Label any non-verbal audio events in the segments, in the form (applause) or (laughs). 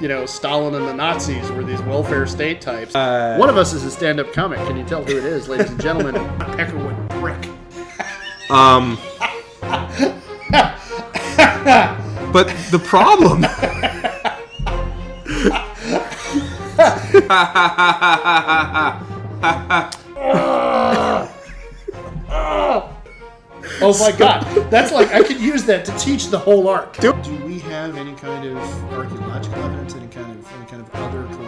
you know, Stalin and the Nazis were these welfare state types. Uh, One of us is a stand-up comic. Can you tell who it is, ladies and gentlemen? (laughs) Peckerwood Brick. Um, (laughs) but the problem. (laughs) Oh my God, that's like I could use that to teach the whole arc. Do we have any kind of archaeological evidence, any kind of other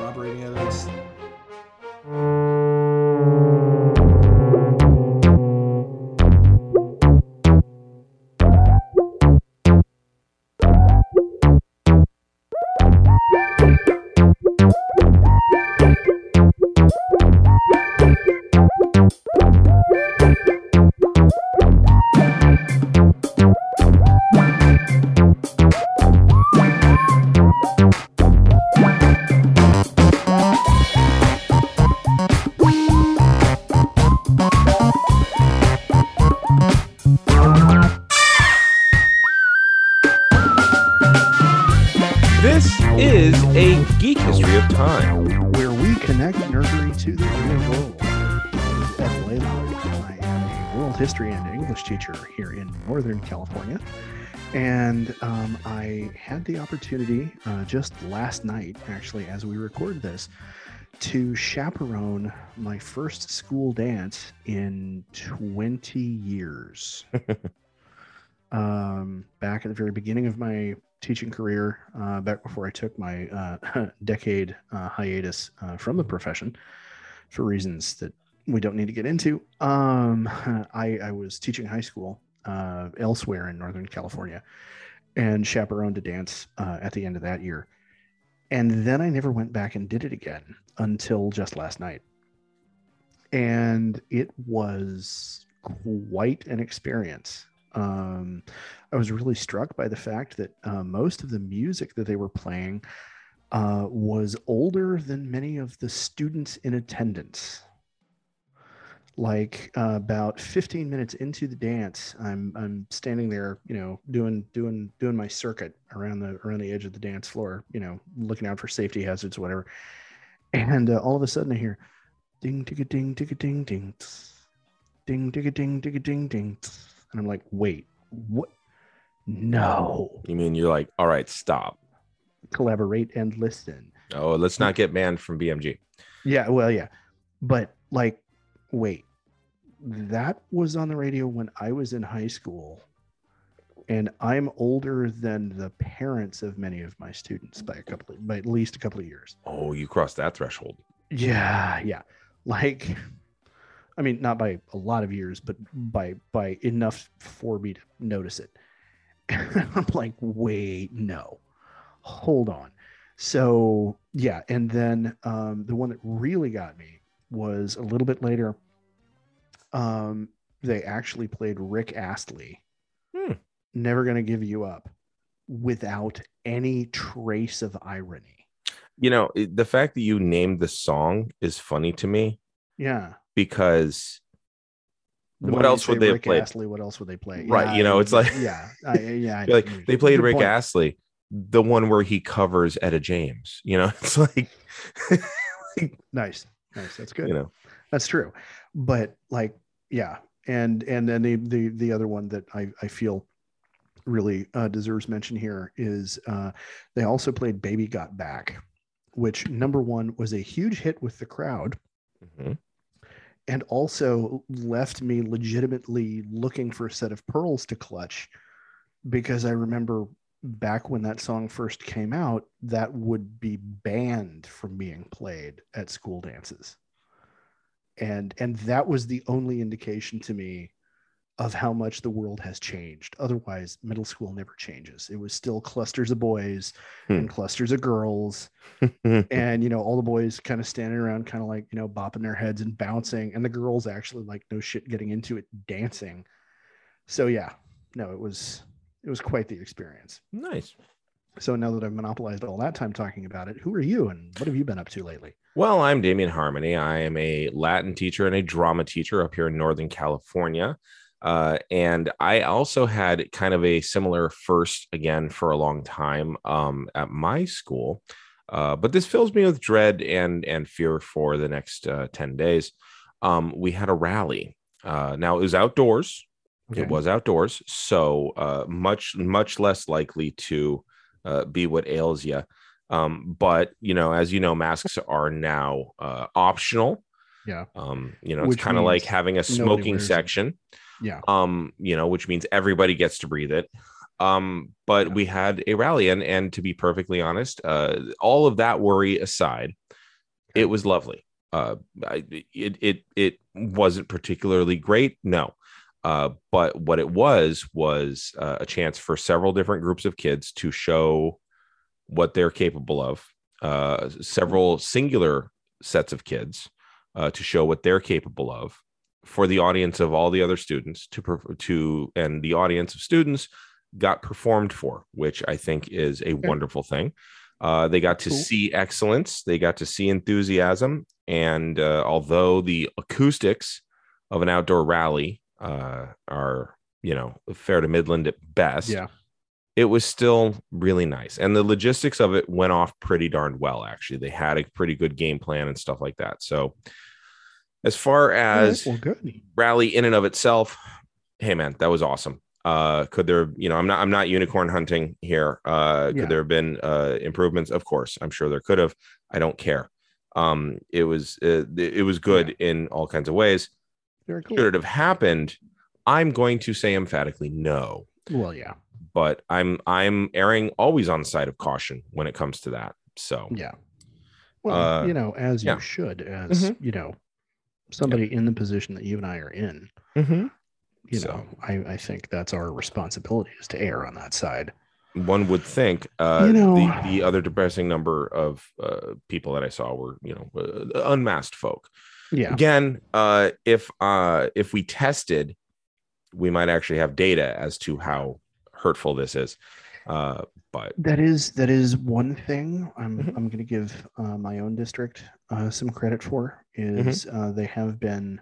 California. And um, I had the opportunity uh, just last night, actually, as we record this, to chaperone my first school dance in 20 years. (laughs) um, back at the very beginning of my teaching career, uh, back before I took my uh, (laughs) decade uh, hiatus uh, from the profession for reasons that we don't need to get into. Um, (laughs) I, I was teaching high school uh, elsewhere in Northern California and chaperoned a dance uh, at the end of that year. And then I never went back and did it again until just last night. And it was quite an experience. Um, I was really struck by the fact that uh, most of the music that they were playing uh, was older than many of the students in attendance. Like uh, about 15 minutes into the dance, I'm I'm standing there, you know, doing doing doing my circuit around the around the edge of the dance floor, you know, looking out for safety hazards, whatever. And uh, all of a sudden, I hear ding, ding, ding, ding, ding, ding, tss, ding, ding, ding, ding, ding, ding, tss. and I'm like, wait, what? No, You mean you're like, all right, stop. collaborate and listen. Oh, let's not get banned from BMG. Yeah, well, yeah, but like, wait, that was on the radio when I was in high school, and I'm older than the parents of many of my students by a couple, of, by at least a couple of years. Oh, you crossed that threshold. Yeah, yeah, like, I mean, not by a lot of years, but by by enough for me to notice it. (laughs) I'm like, wait, no, hold on. So yeah, and then um, the one that really got me was a little bit later. Um, they actually played Rick Astley. Hmm. Never gonna give you up, without any trace of irony. You know, the fact that you named the song is funny to me Yeah. because The what else would they Rick played? Astley, what else would they play? Right, you know, it's like- yeah, I, yeah. (laughs) I like they played Rick point. Astley, the one where he covers Etta James. You know, (laughs) it's (laughs) like, Nice, nice. That's good. you know, That's true. But like, yeah, and and then the the the other one that I I feel really uh, deserves mention here is uh, they also played "Baby Got Back," which number one was a huge hit with the crowd. Mhm. and also left me legitimately looking for a set of pearls to clutch because I remember back when that song first came out, that would be banned from being played at school dances. And and that was the only indication to me of how much the world has changed. Otherwise, middle school never changes. It was still clusters of boys and hmm. clusters of girls (laughs) and you know all the boys kind of standing around kind of like you know bopping their heads and bouncing and the girls actually like no shit getting into it dancing so yeah no it was it was quite the experience nice. So now that i've monopolized all that time talking about it who are you and what have you been up to lately Well, I'm Damien Harmony. I am a Latin teacher and a drama teacher up here in Northern California. Uh, and I also had kind of a similar first again for a long time um, at my school. Uh, but this fills me with dread and and fear for the next uh, 10 days. Um, we had a rally. Uh, now it was outdoors. Okay. It was outdoors, so uh, much much less likely to uh, be what ails you. Um, but you know, as you know, masks are now uh, optional. Yeah. Um, you know, it's kind of like having a smoking it. section. Yeah. Um, you know, which means everybody gets to breathe it. Um, but Yeah. we had a rally, and and to be perfectly honest, uh, all of that worry aside, it was lovely. Uh, I, it it it wasn't particularly great, no. Uh, but what it was was uh, a chance for several different groups of kids to show what they're capable of. Uh, several singular sets of kids uh, to show what they're capable of for the audience of all the other students to to and the audience of students got performed for, which I think is a wonderful thing. Uh, they got to Cool. see excellence, they got to see enthusiasm, and uh, although the acoustics of an outdoor rally uh, are you know fair to midland at best, Yeah. it was still really nice. And the logistics of it went off pretty darn well, actually. They had a pretty good game plan and stuff like that. So, as far as well, good. rally in and of itself, hey man, that was awesome. Uh, could there, you know, I'm not, I'm not unicorn hunting here. Uh, Yeah. could there have been uh, improvements? Of course, I'm sure there could have. I don't care. Um, it was, uh, it was good in all kinds of ways. Very cool. Should it have happened? I'm going to say emphatically no Well, yeah. but I'm I'm erring always on the side of caution when it comes to that. So Yeah. Well, Uh, you know, as yeah. you should, as Mhm. you know, somebody in the position that you and I are in, Mm-hmm. you So- know, I, I think that's our responsibility is to err on that side. one would think uh, You know- the the other depressing number of uh, people that I saw were you know uh, unmasked folk. Yeah. Again, uh, if uh, if we tested, we might actually have data as to how hurtful this is. Uh, but That is that is one thing I'm Mhm. I'm going to give uh, my own district uh, some credit for Mm-hmm. is uh, they have been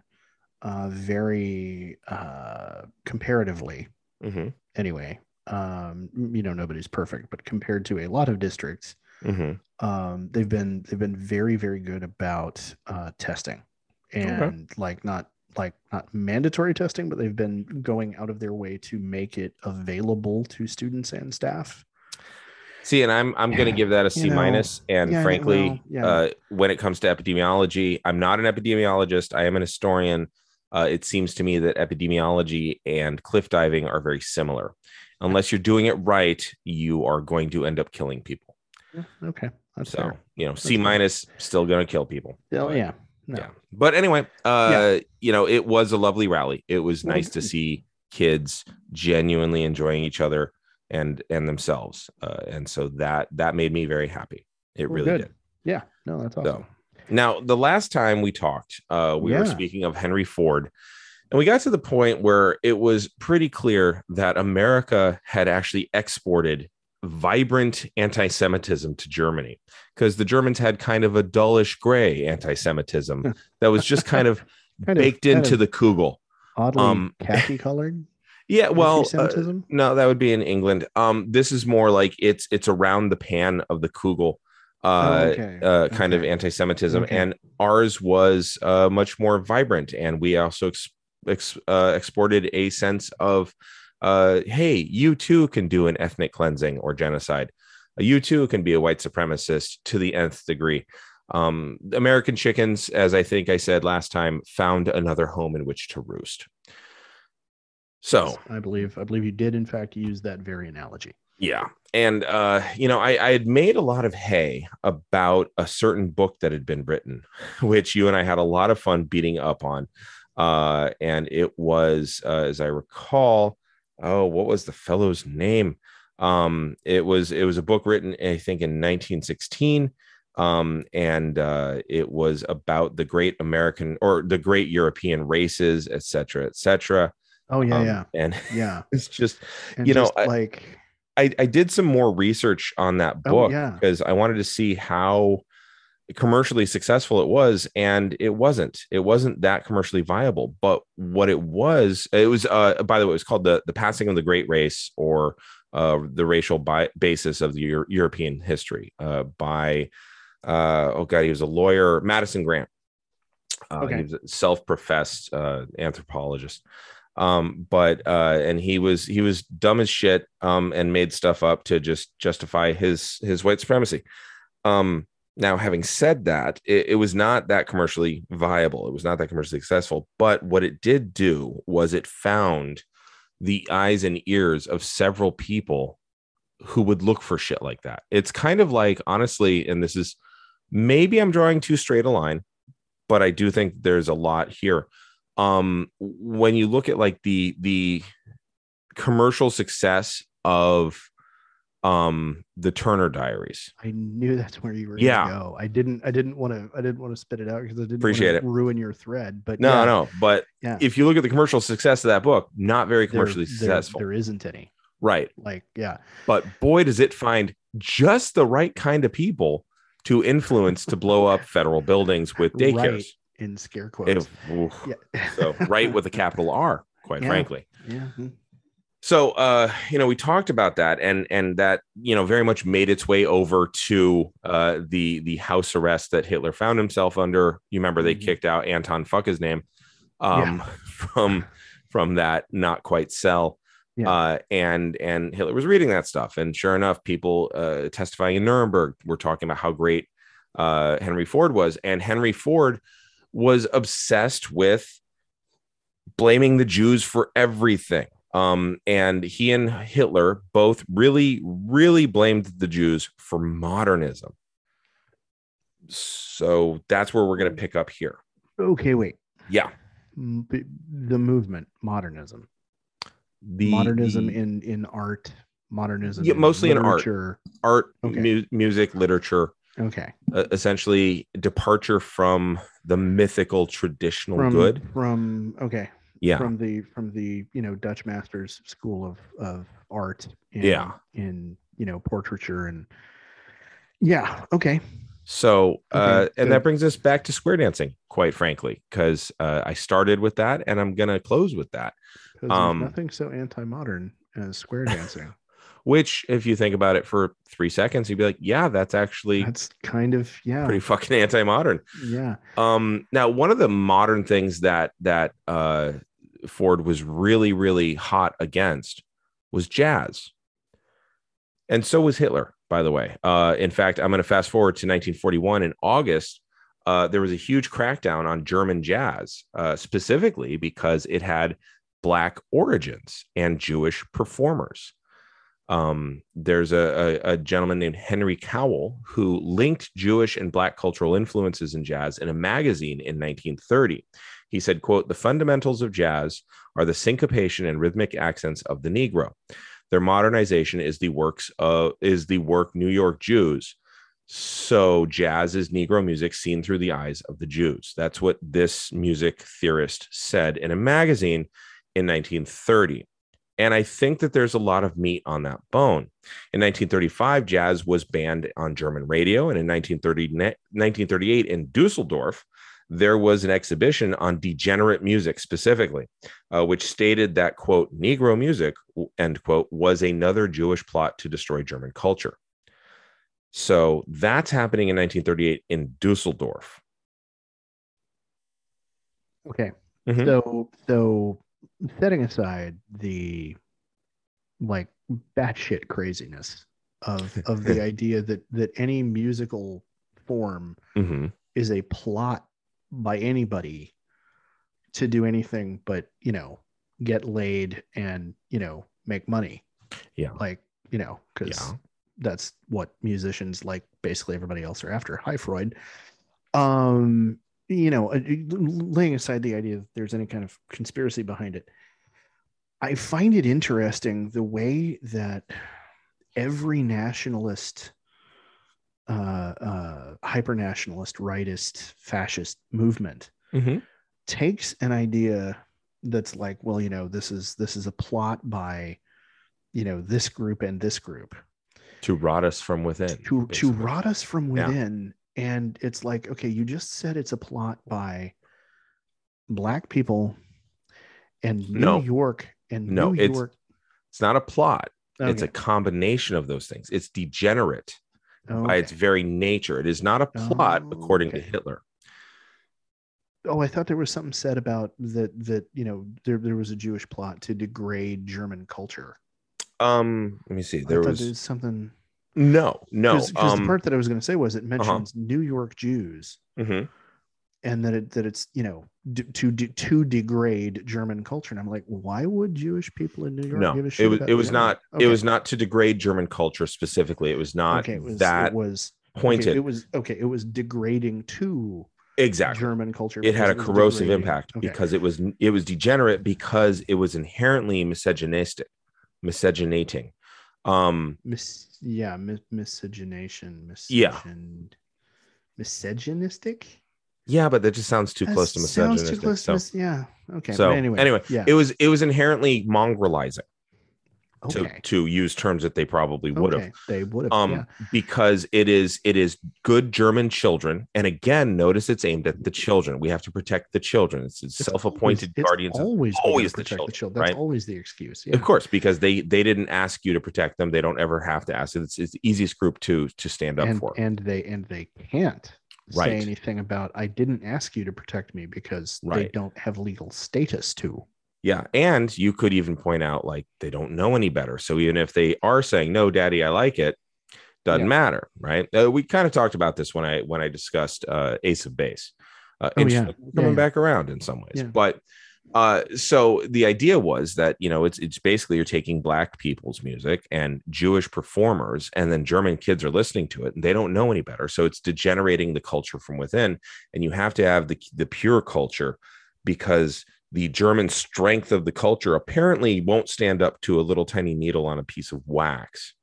uh, very uh, comparatively mhm, anyway. Um, you know nobody's perfect, but compared to a lot of districts, mhm. um, they've been they've been very very good about uh, testing and like not like not mandatory testing, but they've been going out of their way to make it available to students and staff. See, and I'm I'm going to give that a C know, minus. And yeah, frankly, well, yeah. uh, when it comes to epidemiology, I'm not an epidemiologist. I am an historian. Uh, it seems to me that epidemiology and cliff diving are very similar. Unless you're doing it right, you are going to end up killing people. Yeah, okay, that's So fair. you know, C fair. minus still going to kill people. Oh yeah, no. yeah but anyway uh Yeah. you know it was a lovely rally it was nice to see kids genuinely enjoying each other and and themselves uh and so that that made me very happy it Well, really good. did yeah, no, that's awesome. so now the last time we talked uh we were speaking of henry ford and we got to the point where it was pretty clear that america had actually exported vibrant anti-semitism to germany because the germans had kind of a dullish gray anti-semitism that was just kind of (laughs) Kind baked kind into of the kugel. oddly um, khaki colored. (laughs) Yeah, well, uh, no, that would be in England. Um, this is more like it's it's around the pan of the kugel, uh, Oh, okay. uh, kind of anti-Semitism, Okay. and ours was uh, much more vibrant, and we also ex- ex- uh, exported a sense of, uh, hey, you too can do an ethnic cleansing or genocide. Uh, You too can be a white supremacist to the nth degree. Um, American chickens, as I think I said last time, found another home in which to roost. So I believe I believe you did in fact use that very analogy. yeah. And, uh, you know, I, I had made a lot of hay about a certain book that had been written, (laughs) which you and I had a lot of fun beating up on. Uh, and it was, uh, as I recall, oh, what was the fellow's name? Um, it was, it was a book written, I think, in 1916. Um, and uh, it was about the great American or the great European races, et cetera, et cetera. Oh yeah, Um, yeah, And (laughs) yeah. it's just, And you know, just, I- like I, I did some more research on that Oh, book yeah. because I wanted to see how commercially successful it was and it wasn't. It wasn't that commercially viable but what it was it was uh by the way it was called the the passing of the great race or uh the racial bi- basis of the Euro- european history uh by uh oh god he was a lawyer madison grant. Uh, Okay. he was a self-professed uh anthropologist. Um but uh and he was he was dumb as shit um and made stuff up to just justify his his white supremacy. Um now, having said that, it, it was not that commercially viable. It was not that commercially successful. But what it did do was it found the eyes and ears of several people who would look for shit like that. It's kind of like, honestly, and this is maybe I'm drawing too straight a line, but I do think there's a lot here. Um, when you look at like the the commercial success of um the Turner Diaries, I knew that's where you were Yeah. gonna go. I didn't I didn't want to I didn't want to spit it out because I didn't Appreciate it. ruin your thread. But No, yeah, no, but Yeah. if you look at the commercial success of that book, not very commercially there- successful. there isn't any. right. Like, yeah. But boy, does it find just the right kind of people to influence to blow up federal buildings with (laughs) daycares. Right. In scare quotes. Oof. yeah. so right with a capital R, quite (laughs) Yeah. frankly. yeah. hmm. So uh, you know, we talked about that and and that, you know, very much made its way over to uh the the house arrest that Hitler found himself under. You remember they Mhm. kicked out Anton fuck his name um (laughs) from from that not quite cell. Yeah. Uh, and and Hitler was reading that stuff, and sure enough, people uh, testifying in Nuremberg were talking about how great uh, Henry Ford was, and Henry Ford was obsessed with blaming the Jews for everything. Um, and he and Hitler both really, really blamed the Jews for modernism. So that's where we're going to pick up here. Okay, wait. Yeah. The movement, modernism. The modernism in in art, modernism Yeah, mostly in art. art, Okay. mu- music, literature, Okay. uh, essentially departure from the mythical traditional From good. from okay. Yeah. From the from the you know Dutch masters school of of art in, Yeah. in you know portraiture and yeah, okay. So, uh, Okay, and that brings us back to square dancing, quite frankly, because uh, I started with that and I'm going to close with that. Um, nothing so anti-modern as square dancing. Which, if you think about it for three seconds, you'd be like, yeah, that's actually That's kind of yeah. pretty fucking anti modern. yeah. Um, now, one of the modern things that that uh, Ford was really, really hot against was jazz, and so was Hitler. By the way, uh, in fact, I'm going to fast forward to 1941. In August, uh, there was a huge crackdown on German jazz, uh, specifically because it had black origins and Jewish performers. Um, there's a, a, a gentleman named Henry Cowell who linked Jewish and black cultural influences in jazz in a magazine in 1930. He said, quote, the fundamentals of jazz are the syncopation and rhythmic accents of the Negro. Their modernization is the works of is the work New York Jews. So jazz is Negro music seen through the eyes of the Jews. That's what this music theorist said in a magazine in 1930. And I think that there's a lot of meat on that bone. In 1935, jazz was banned on German radio. And in 1930, 1938, in Dusseldorf, there was an exhibition on degenerate music specifically, uh, which stated that, quote, Negro music, end quote, was another Jewish plot to destroy German culture. So that's happening in 1938 in Dusseldorf. Okay. Mhm. So so setting aside the like batshit craziness of (laughs) of the idea that that any musical form Mhm. is a plot by anybody to do anything but you know get laid and you know make money Yeah. like you know because Yeah. that's what musicians like basically everybody else are after hi freud um you know uh, laying aside the idea that there's any kind of conspiracy behind it i find it interesting the way that every nationalist uh uh hyper nationalist rightist fascist movement Mhm. takes an idea that's like well you know this is this is a plot by you know this group and this group To rot us from within. to to rot us from within and it's like okay you just said it's a plot by black people and new No. york and No, new it's- york It's not a plot. It's a combination of those things. It's degenerate by its very nature. It is not a plot, Oh, according to. Hitler. oh i thought there was something said about that that you know there, there was a jewish plot to degrade german culture Um, let me see. There was something no, no. because the Um, part that i was going to say was it mentions new york jews mhm. and that it that it's you know d- to de- to degrade German culture. And I'm like, why would Jewish people in New York no, give a shit? it was about it was not Okay. it was not to degrade German culture specifically. It was not okay. It was that it was okay, pointed it was okay. It was degrading to exactly. German culture. It had a was corrosive degrading. impact Okay. because it was it was degenerate because it was inherently misogynistic, miscegenating. Um, Mis- yeah, mis- miscegenation, Yeah. miscegen- misogynistic. yeah, but that just sounds too That close to sounds misogynistic. too close to so, mis- yeah. Okay. so but anyway, anyway, yeah. it was it was inherently mongrelizing okay. to use terms that they probably would have. They would have. um yeah. because it is it is good german children and again notice it's aimed at the children we have to protect the children it's, it's It's self-appointed always- guardians of, Always, always the protect children, That's right? always the excuse. Yeah. of course because they they didn't ask you to protect them they don't ever have to ask it's, it's the easiest group to to stand up and, for and they and they can't Right. say anything about I didn't ask you to protect me because they don't have legal status to. Yeah and you could even point out like they don't know any better so even if they are saying no daddy i like it doesn't Yeah. matter right uh, we kind of talked about this when i when i discussed uh ace of base uh Oh, yeah. coming yeah. back around in some ways but uh so the idea was that you know it's it's basically you're taking black people's music and jewish performers and then german kids are listening to it and they don't know any better so it's degenerating the culture from within and you have to have the the pure culture because the german strength of the culture apparently won't stand up to a little tiny needle on a piece of wax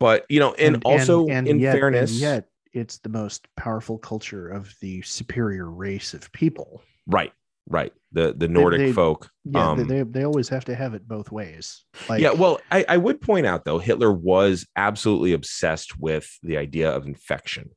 but you know and, also and in yet, fairness and yet it's the most powerful culture of the superior race of people. right right the the nordic they- folk Yeah, they- um, they, they always have to have it both ways. Like, yeah, well, I, I would point out though, Hitler was absolutely obsessed with the idea of infection.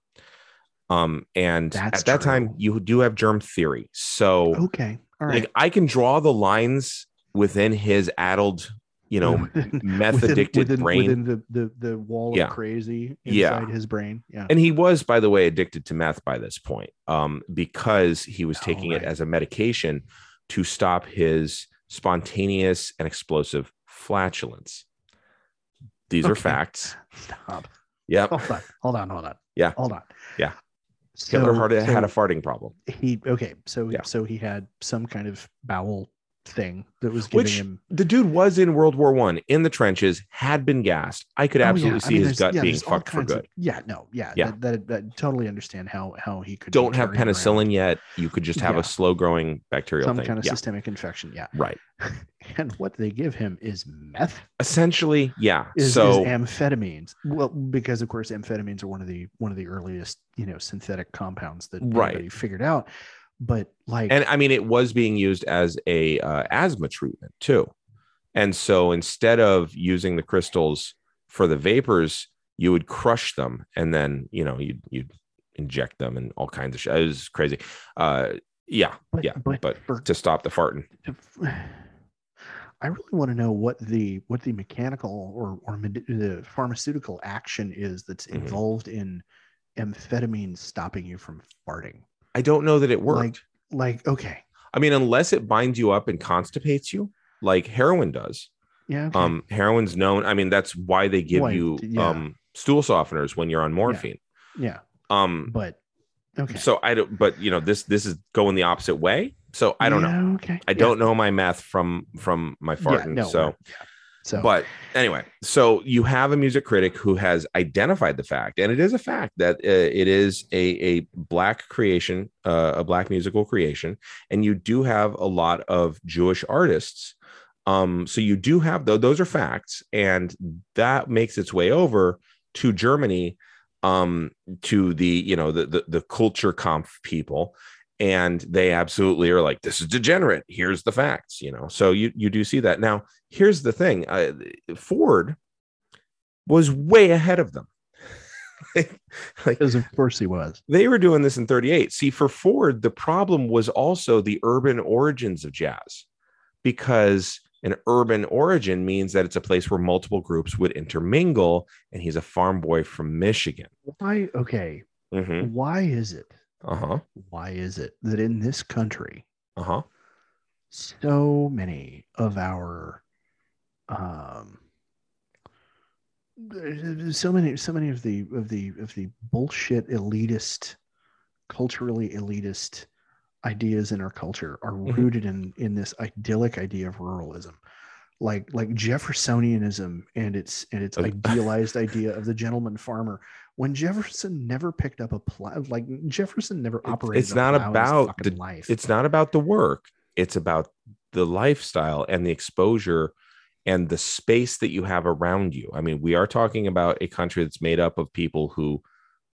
Um, and That's at that time, you do have germ theory. So, okay, all right. like, I can draw the lines within his addled, you know, (laughs) meth addicted within, brain. within the, the the wall Yeah. of crazy Yeah. inside his brain. Yeah. and he was, by the way, addicted to meth by this point, um, because he was Oh, taking it as a medication to stop his spontaneous and explosive flatulence. These are facts. (laughs) Stop. Yep. Hold on. Hold on. Hold on. Yeah. Hold on. Yeah. So, Hitler had, a- had a farting problem. he okay. So Yeah. so he had some kind of bowel thing that was giving Which him. the dude was in World War One in the trenches, had been gassed. I could Oh, yeah. absolutely I see mean, his gut yeah, being fucked for kinds of- good. yeah. No. Yeah. Yeah. That, that, that totally understand how how he could Don't have penicillin around yet. You could just have Yeah. a slow growing bacterial Some thing. kind of systemic infection. Yeah. right. (laughs) And what they give him is meth. Essentially, yeah. Is, so is amphetamines. Well, because of course amphetamines are one of the one of the earliest you know synthetic compounds that Right. figured out. But like and I mean, it was being used as a uh, asthma treatment too. And so instead of using the crystals for the vapors, you would crush them and then you know you'd you'd inject them and all kinds of shit. It was crazy. Uh, yeah, But- yeah, but but for- to stop the farting. (sighs) I really want to know what the what the mechanical or or med- the pharmaceutical action is that's Mhm. involved in amphetamines stopping you from farting. I don't know that it worked. Like like okay, I mean, unless it binds you up and constipates you, like heroin does. yeah, okay. Um, heroin's known. I mean, that's why they give you yeah. um stool softeners when you're on morphine. yeah, Um, but okay. so I don't. But you know, this this is going the opposite way. So I don't know. Okay, I yeah. don't know my math from from my Yeah, farting. no, so, yeah. So but anyway, so you have a music critic who has identified the fact, and it is a fact that uh, it is a a black creation, uh, a black musical creation, and you do have a lot of Jewish artists. Um, so you do have though those are facts, and that makes its way over to Germany, um, to the you know the the, the culture comp people, and they absolutely are like this is degenerate. Here's the facts, you know. So you you do see that now. Here's the thing: uh, Ford was way ahead of them. (laughs) like, Because of course he was. they were doing this in 38. See, for Ford, the problem was also the urban origins of jazz, because an urban origin means that it's a place where multiple groups would intermingle, and he's a farm boy from Michigan. Why? Okay. Mm-hmm. Why is it? Uh huh. Why is it that in this country, Uh huh. so many of our, um, so many, so many of the of the of the bullshit elitist, culturally elitist ideas in our culture are Mhm. rooted in in this idyllic idea of ruralism like like jeffersonianism and its and its (laughs) idealized idea of the gentleman farmer when jefferson never picked up a plow like jefferson never operated it's not about the- life It's not about the work, it's about the lifestyle and the exposure and the space that you have around you. I mean, we are talking about a country that's made up of people who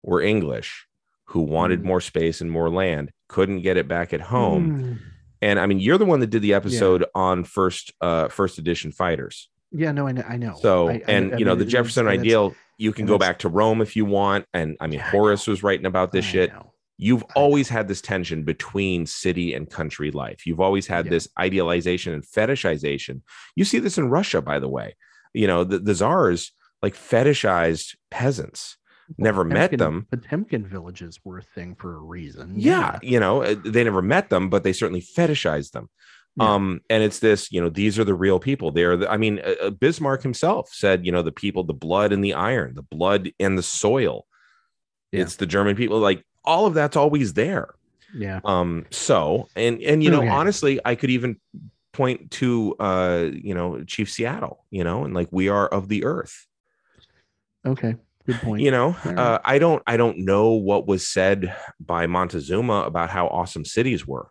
were English, who wanted Mm. more space and more land, couldn't get it back at home. Mm. And I mean, you're the one that did the episode on first uh first edition fighters. yeah no i know, I know. So, I- I- and I you know, mean, the Jefferson ideal, you can and go back to Rome if you want. And I mean, Yeah, I Horace know. was writing about this I shit. know. You've I know. always had this tension between city and country life. You've always had Yeah. this idealization and fetishization. You see this in Russia, by the way. You know, the, the czars like fetishized peasants, never met Potemkin- them. Potemkin villages were a thing for a reason. Yeah, you know, uh, they never met them, but they certainly fetishized them. Yeah. Um, and it's this, you know, these are the real people. They're, the, I mean, uh, uh, Bismarck himself said, you know, the people, the blood and the iron, the blood and the soil. Yeah. It's the German people. Like all of that's always there. yeah. Um, so and and you know, Okay. honestly, I could even point to uh, you know, Chief Seattle, you know, and like we are of the earth. Okay. Good point. You know, uh, I don't I don't know what was said by Montezuma about how awesome cities were.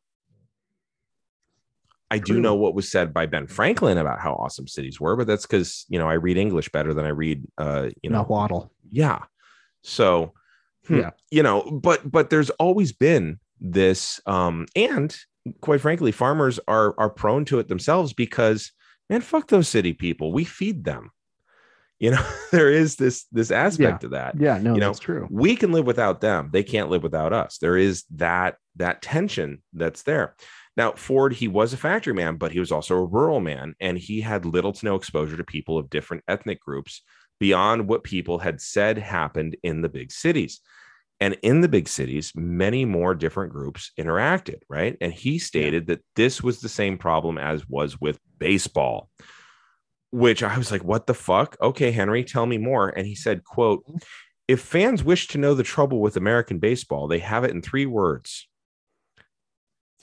I do know what was said by Ben Franklin about how awesome cities were, but that's because you know I read English better than I read uh you know Nahuatl. yeah so hmm, Yeah. you know but but there's always been this um and quite frankly farmers are are prone to it themselves because man fuck those city people we feed them you know (laughs) there is this this aspect of that Yeah. No, You know, that's true. we can live without them they can't live without us there is that that tension that's there now ford he was a factory man but he was also a rural man and he had little to no exposure to people of different ethnic groups beyond what people had said happened in the big cities. And in the big cities many more different groups interacted right? And he stated that this was the same problem as was with baseball which i was like what the fuck? Okay henry tell me more. And he said quote mm-hmm. if fans wish to know the trouble with American baseball, they have it in three words.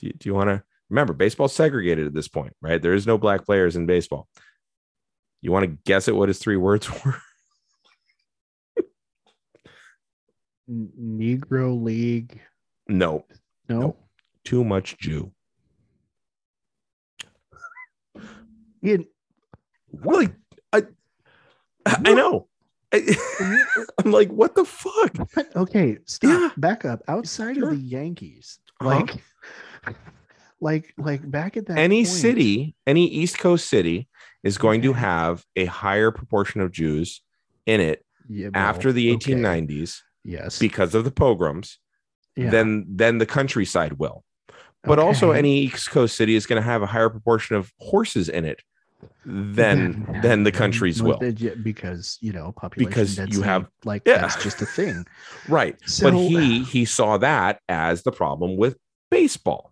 Do you, you want to remember baseball's segregated at this point, right? There is no black players in baseball. You want to guess at what his three words (laughs) were? Negro League. No, No. Nope. too much Jew. (laughs) In- Really? I, I know. I, (laughs) am like, what the fuck? What? Okay, stop. Yeah. Back up. Outside Sure. of the Yankees, Uh-huh. like, like, like back at that. Any point- city, any East Coast city is going to have a higher proportion of Jews in it Yeah, well, after the okay, 1890s Yes. because of the pogroms yeah. than than the countryside will. But also, any East Coast city is going to have a higher proportion of horses in it than Then- than the countries will. then, because you know population Because you have- like Yeah. that's just a thing. (laughs) Right. So but he he saw that as the problem with baseball,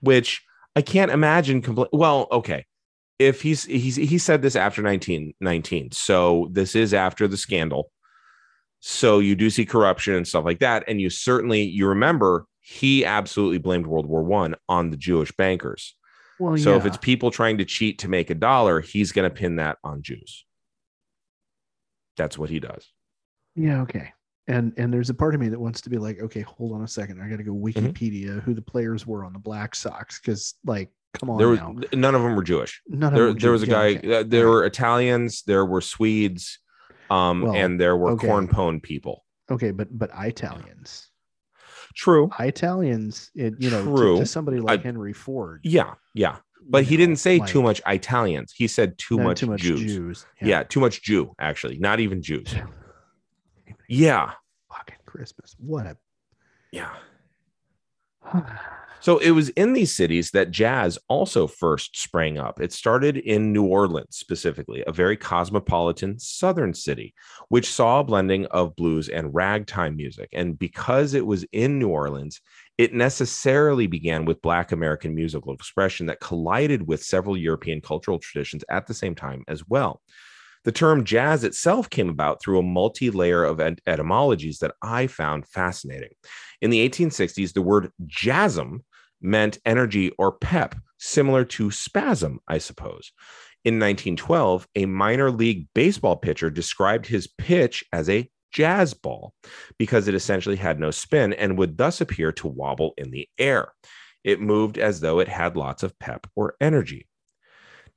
which I can't imagine. Compl- well, okay, if he's he's he said this after 1919, so this is after the scandal. So you do see corruption and stuff like that, and you certainly you remember he absolutely blamed World War One on the Jewish bankers. well, So if it's people trying to cheat to make a dollar, he's going to pin that on Jews. That's what he does. Yeah, okay. And and there's a part of me that wants to be like, okay, hold on a second. I got to go Mm-hmm. Wikipedia who the players were on the Black Sox because, like, come on There was now. none of them were Jewish. None there, of them there was a guy okay. uh, there were italians there were swedes um Well, and there were okay. corn pone people Okay, but but Italians, true Italians, it, you know, to- True. To, somebody like I- Henry Ford. yeah yeah but he know, didn't say too much italians he said too much too much jews, Jews. Yeah. too much jew actually not even jews (laughs) yeah Fucking Christmas. What a Yeah. (sighs) So it was in these cities that jazz also first sprang up. It started in New Orleans, specifically, a very cosmopolitan southern city, which saw a blending of blues and ragtime music. And because it was in New Orleans, it necessarily began with Black American musical expression that collided with several European cultural traditions at the same time as well. The term jazz itself came about through a multi layer of etymologies that I found fascinating. In the 1860s, the word jasm meant energy or pep, similar to spasm, I suppose. In 1912, a minor league baseball pitcher described his pitch as a jazz ball because it essentially had no spin and would thus appear to wobble in the air. It moved as though it had lots of pep or energy.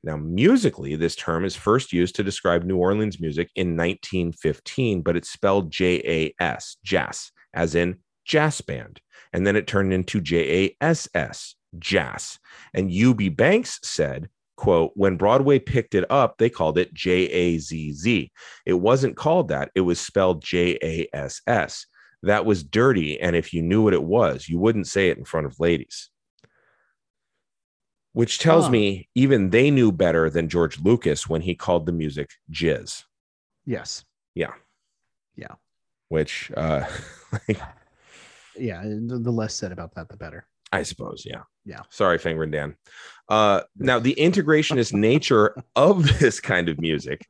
Now, musically, this term is first used to describe New Orleans music in 1915, but it's spelled J A S, jazz, as in jazz band. And then it turned into J A S S, jazz. And Eubie Blake said, quote, when Broadway picked it up, they called it J A Z Z. It wasn't called that, it was spelled J A S S. That was dirty. And if you knew what it was, you wouldn't say it in front of ladies which tells huh. me even they knew better than George Lucas when he called the music jizz. Yes. Yeah. Yeah. Which, uh, (laughs) like, yeah, the, the less said about that, the better. I suppose. Yeah. Yeah. Sorry, Finger and Dan. Uh, now, the integrationist nature of (laughs) this kind of music,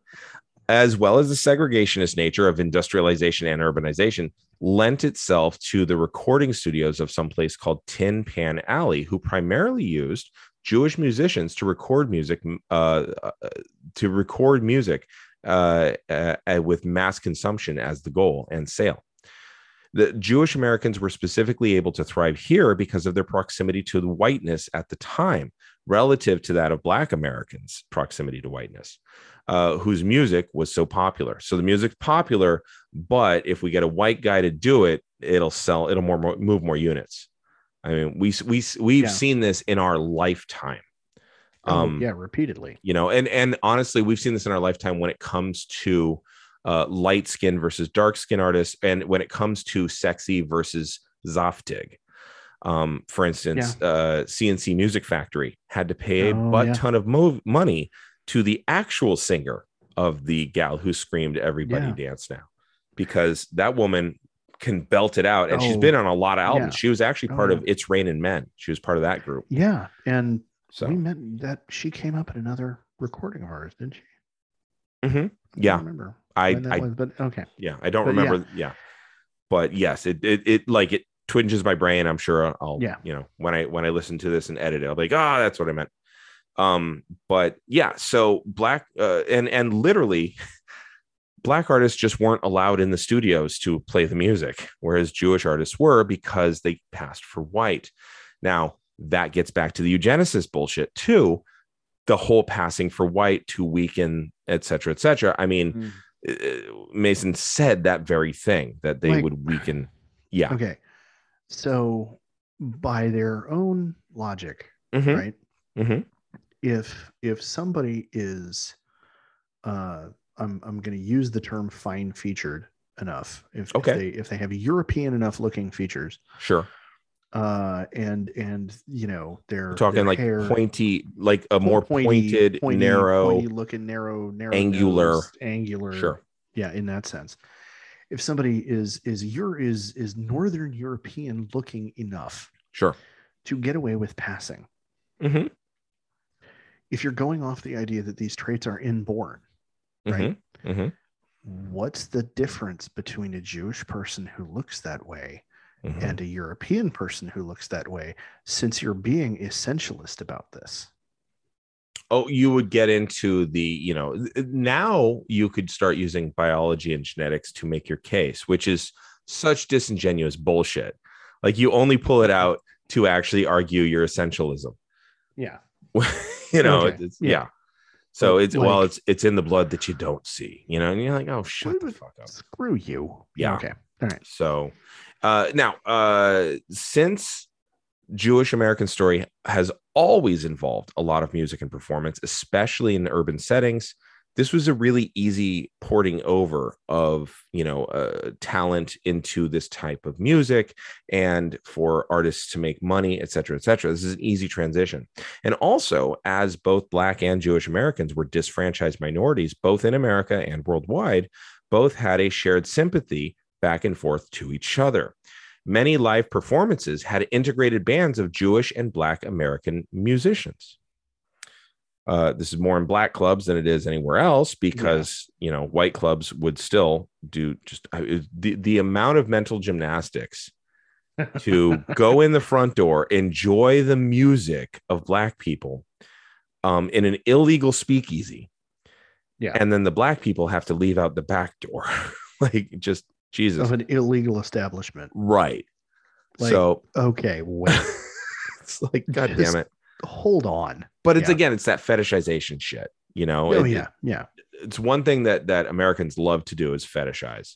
as well as the segregationist nature of industrialization and urbanization, lent itself to the recording studios of some place called Tin Pan Alley, who primarily used Jewish musicians to record music, uh, uh, to record music uh, uh, with mass consumption as the goal and sale. The Jewish Americans were specifically able to thrive here because of their proximity to the whiteness at the time, relative to that of Black Americans' proximity to whiteness, uh, whose music was so popular. So the music's popular, but if we get a white guy to do it, it'll sell, it'll more, more move more units. I mean, we we we've yeah. seen this in our lifetime. Oh, um, yeah, repeatedly. You know, and and honestly, we've seen this in our lifetime when it comes to uh, light skin versus dark skin artists, and when it comes to sexy versus zaftig. Um, for instance, yeah. uh, C+C Music Factory had to pay a oh, butt yeah. ton of mo- money to the actual singer of the gal who screamed "Everybody. Dance Now," because that woman can belt it out. And oh, she's been on a lot of albums. Yeah. She was actually part oh, of It's Raining Men. She was part of that group. Yeah. And so we met that she came up in another recording of ours, didn't she? Mm-hmm. Yeah. I remember. I, I was, but okay. Yeah. I don't but remember. Yeah. yeah. But yes, it, it, it, like it twinges my brain. I'm sure I'll, yeah. you know, when I, when I listen to this and edit it, I'll be like, oh, that's what I meant. Um, but yeah, so black, uh, and, and literally, black artists just weren't allowed in the studios to play the music, whereas Jewish artists were because they passed for white. Now, that gets back to the eugenicist bullshit too. The whole passing for white to weaken, et cetera, et cetera. I mean, mm. Mason said that very thing that they like, would weaken. Yeah. Okay. So, by their own logic, mm-hmm. right? Mm-hmm. If if somebody is uh I'm I'm going to use the term fine featured enough. If, okay. if they if they have European enough looking features, sure. Uh, and and you know they're We're talking their like hair, pointy, like a more pointy, pointed, pointy, narrow, pointy looking, narrow, narrow, angular, nose, angular. Sure. Yeah, in that sense. If somebody is is your is is Northern European looking enough, sure, to get away with passing. Mm-hmm. If you're going off the idea that these traits are inborn, right? Mm-hmm. Mm-hmm. What's the difference between a Jewish person who looks that way mm-hmm. and a European person who looks that way, since you're being essentialist about this? Oh, you would get into the, you know, now you could start using biology and genetics to make your case, which is such disingenuous bullshit. Like you only pull it out to actually argue your essentialism. Yeah. (laughs) you know, okay. yeah. yeah. So it's like, well, it's it's in the blood that you don't see, you know, and you're like, oh, shut the fuck up. Screw you. Yeah. Okay. All right. So uh, now, uh, since Jewish American story has always involved a lot of music and performance, especially in urban settings, this was a really easy porting over of you know uh, talent into this type of music and for artists to make money et cetera et cetera. This is an easy transition. And also as both black and jewish americans were disfranchised minorities both in america and worldwide both had a shared sympathy back and forth to each other. Many live performances had integrated bands of jewish and black american musicians uh, this is more in black clubs than it is anywhere else because yeah. you know white clubs would still do just uh, the the amount of mental gymnastics (laughs) to go in the front door, enjoy the music of black people um, in an illegal speakeasy. Yeah. And then the black people have to leave out the back door. (laughs) like just Jesus. Of an illegal establishment. Right. Like, so okay, wait. (laughs) it's like, God damn it hold on. But it's yeah. again, it's that fetishization shit. You know, oh it, yeah, yeah. It's one thing that that Americans love to do is fetishize.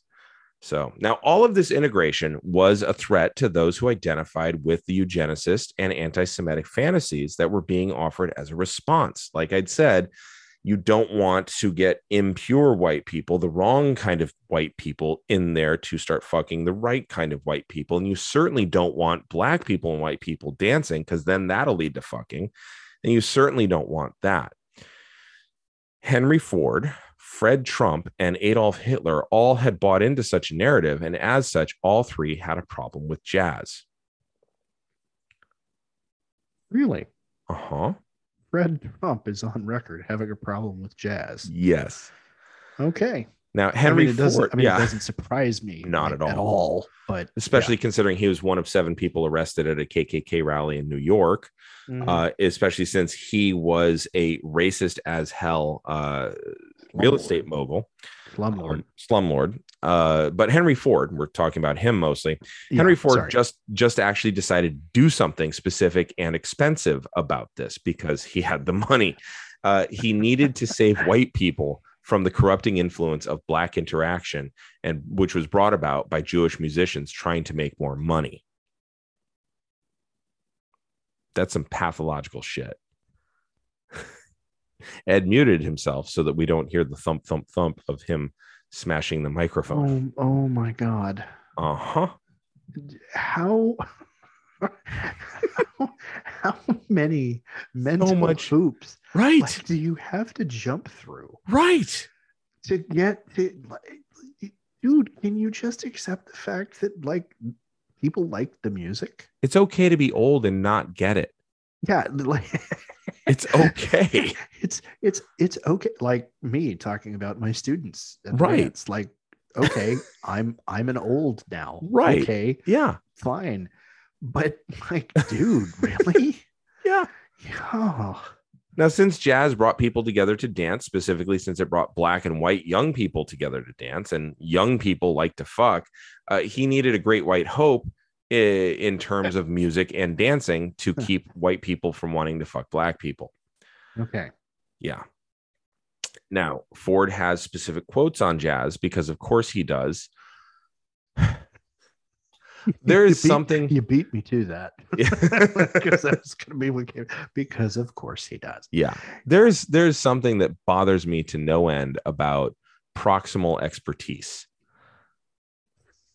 So now all of this integration was a threat to those who identified with the eugenicist and anti-Semitic fantasies that were being offered as a response. Like I'd said, you don't want to get impure white people, the wrong kind of white people in there to start fucking the right kind of white people. And you certainly don't want black people and white people dancing because then that'll lead to fucking. And you certainly don't want that. Henry Ford, Fred Trump, and Adolf Hitler all had bought into such a narrative. And as such, all three had a problem with jazz. Really? Uh huh. Fred Trump is on record having a problem with jazz. Yes. Okay. Now Henry I mean, Ford, I mean, yeah. it doesn't surprise me, not at all, at all. But especially yeah. considering he was one of seven people arrested at a KKK rally in New York, mm-hmm. uh, especially since he was a racist as hell uh, real estate mogul, slumlord, slumlord. Uh, but Henry Ford, we're talking about him mostly. Yeah, Henry Ford sorry. just just actually decided to do something specific and expensive about this because he had the money. Uh, he needed to save (laughs) white people from the corrupting influence of black interaction, and which was brought about by Jewish musicians trying to make more money. That's some pathological shit. (laughs) Ed muted himself so that we don't hear the thump, thump, thump of him smashing the microphone. Oh, oh my God. Uh huh. How, how, how many mental so much hoops right like, do you have to jump through right to get to dude can you just accept the fact that like people like the music it's okay to be old and not get it yeah (laughs) like it's okay. (laughs) It's it's it's okay like me talking about my students right. It's like okay i'm i'm an old now. Right. Okay yeah. fine. But like dude (laughs) really? Yeah. Oh. now since jazz brought people together to dance specifically since it brought black and white young people together to dance and young people like to fuck uh, he needed a great white hope Eh, in terms of music and dancing to keep white people from wanting to fuck black people. Okay. Yeah. Now, Ford has specific quotes on jazz because, of course, he does. (laughs) there is you beat, something you beat me to that because (laughs) that's going to be what came because of course he does yeah there's there's something that bothers me to no end about proximal expertise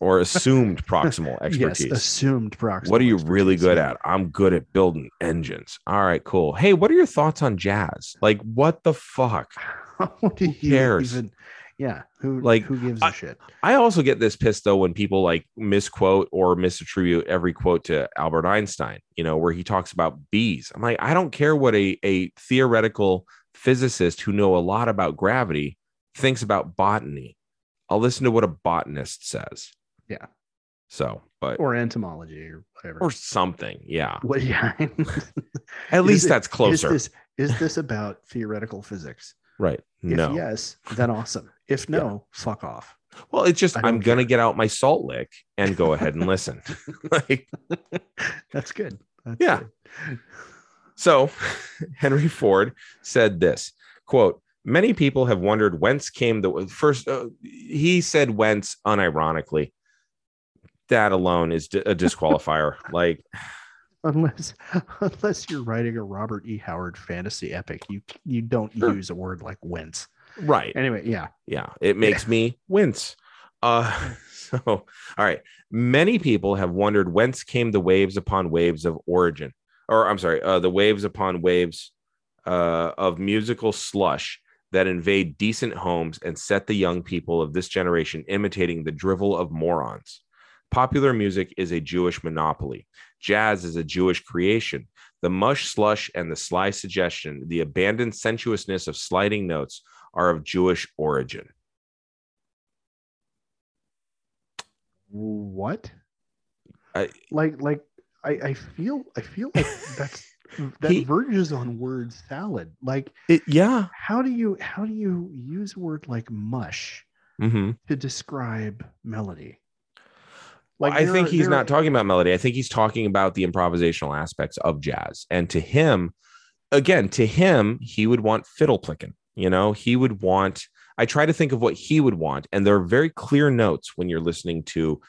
or assumed proximal (laughs) expertise. yes, assumed proximal. What are you expertise. really good at? I'm good at building engines. All right, cool. Hey, what are your thoughts on jazz? Like, what the fuck? (laughs) who cares? Even, yeah, who like who gives a I, shit? I also get this pissed though when people like misquote or misattribute every quote to Albert Einstein. You know, where he talks about bees. I'm like, I don't care what a a theoretical physicist who know a lot about gravity thinks about botany. I'll listen to what a botanist says. Yeah. So, but or entomology or whatever or something. Yeah. What? Yeah. (laughs) At least it, that's closer. Is this, is this about theoretical physics? Right. If no. yes, then awesome. If no, yeah. fuck off. Well, it's just I'm gonna get out my salt lick and go ahead and listen. (laughs) (laughs) like that's good. That's yeah. Good. So Henry Ford said this quote Many people have wondered whence came the first. Uh, he said whence unironically that alone is a disqualifier. (laughs) like, unless (laughs) unless you're writing a Robert E. Howard fantasy epic, you you don't sure. use a word like whence. right. Anyway, yeah. Yeah, it makes me wince. Uh, (laughs) so, all right. Many people have wondered whence came the waves upon waves of origin, or I'm sorry, uh, the waves upon waves uh, of musical slush that invade decent homes and set the young people of this generation imitating the drivel of morons. Popular music is a Jewish monopoly. Jazz is a Jewish creation. The mush, slush, and the sly suggestion, the abandoned sensuousness of sliding notes, are of Jewish origin. What? I- like like I, I feel I feel like (laughs) that's that He- verges on word salad. Like It, yeah. how do you how do you use a word like mush hmm to describe melody? I think he's not talking about melody. I think he's talking about the improvisational aspects of jazz. And to him, again, to him, he would want fiddle plicking. You know, he would want. I try to think of what he would want, and there are very clear notes when you're listening to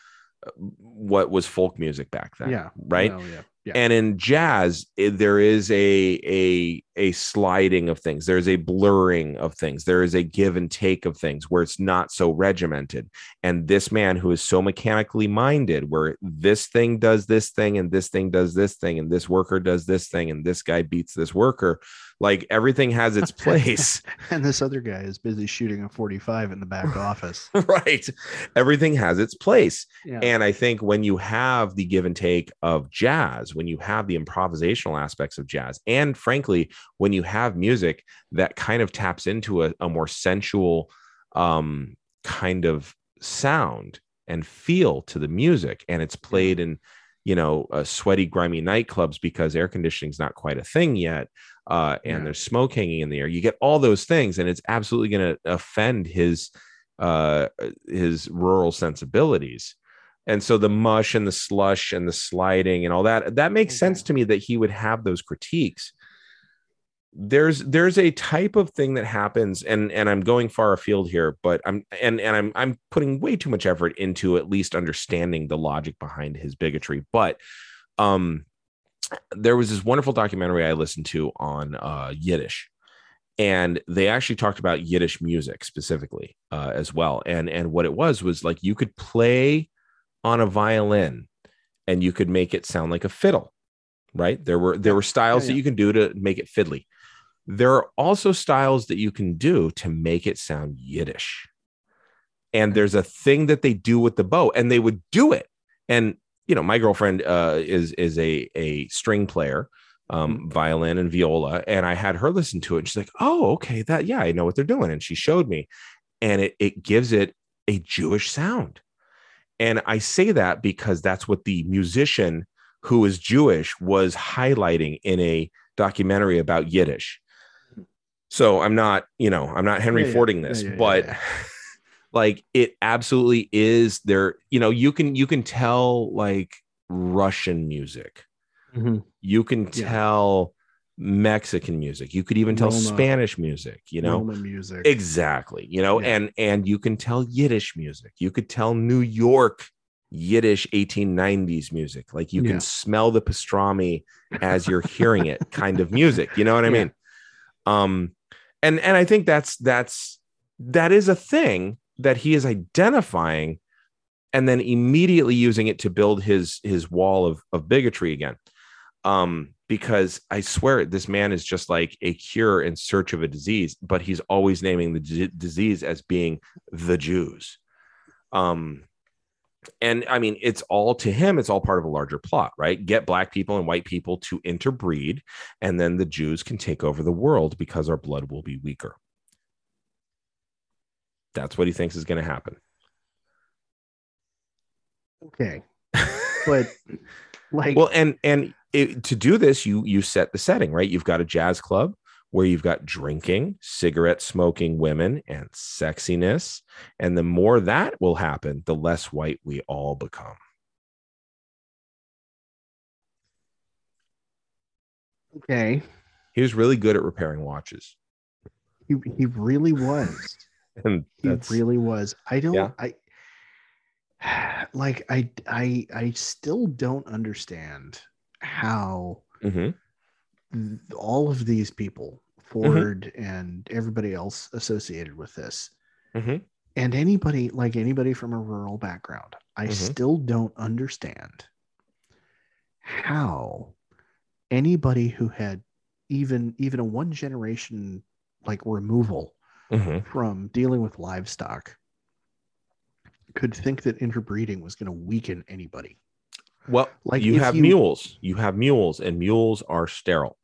uh, what was folk music back then. Yeah. Right. no, yeah. Yeah. And in jazz, it, there is a a a sliding of things. There's a blurring of things. There is a give and take of things where it's not so regimented. And this man who is so mechanically minded, where this thing does this thing and this thing does this thing and this worker does this thing and this guy beats this worker, like everything has its (laughs) place. and this other guy is busy shooting a 45 in the back (laughs) office. right. Everything has its place. Yeah. And I think when you have the give and take of jazz, when you have the improvisational aspects of jazz, and frankly, when you have music that kind of taps into a, a more sensual um, kind of sound and feel to the music, and it's played in, you know, uh, sweaty, grimy nightclubs because air conditioning is not quite a thing yet, uh, and Yeah. there's smoke hanging in the air. You get all those things, and it's absolutely going to offend his uh, his rural sensibilities. And so the mush and the slush and the sliding and all that, that makes sense to me that he would have those critiques. There's there's a type of thing that happens, and and I'm going far afield here, but I'm and and I'm I'm putting way too much effort into at least understanding the logic behind his bigotry. But um there was this wonderful documentary I listened to on uh Yiddish and they actually talked about Yiddish music specifically uh, as well. And and what it was was like you could play on a violin and you could make it sound like a fiddle, right? There were there were styles Yeah, that you can do to make it fiddly. There are also styles that you can do to make it sound Yiddish. And there's a thing that they do with the bow, and they would do it. And you know, my girlfriend uh, is is a a string player, um, violin and viola, and I had her listen to it. And she's like, "Oh, okay, that yeah, I know what they're doing." And she showed me, and it it gives it a Jewish sound. And I say that because that's what the musician who is Jewish was highlighting in a documentary about Yiddish. So I'm not, you know, I'm not Henry Yeah. Fording Yeah, this, yeah, but (laughs) like it absolutely is there, you know, you can you can tell like Russian music. Mhm. You can tell Mexican music. You could even tell Roma. Spanish music, you know. Roma music. Exactly. You know, and and you can tell Yiddish music. You could tell New York Yiddish 1890s music. Like you can smell the pastrami as you're hearing it kind of music. You know what I (laughs) mean? Um and and I think that's that's that is a thing that he is identifying and then immediately using it to build his his wall of of bigotry again. Um because i swear this man is just like a cure in search of a disease but he's always naming the d- disease as being the jews. Um and i mean it's all to him it's all part of a larger plot right? Get black people and white people to interbreed and then the jews can take over the world because our blood will be weaker. That's what he thinks is going to happen. Okay. (laughs) But like well and and it, to do this you you set the setting right? You've got a jazz club where you've got drinking cigarette smoking women and sexiness and the more that will happen the less white we all become okay. he was really good at repairing watches He he really was. (laughs) and He really was. I don't Yeah. I (sighs) like I I I still don't understand how Mhm. All of these people Ford and everybody else associated with this. Mhm. And anybody like anybody from a rural background, I Mhm. still don't understand how anybody who had even even a one generation like removal Mhm. from dealing with livestock could think that interbreeding was going to weaken anybody. Well, Like, you have you- mules. You have mules, and mules are sterile.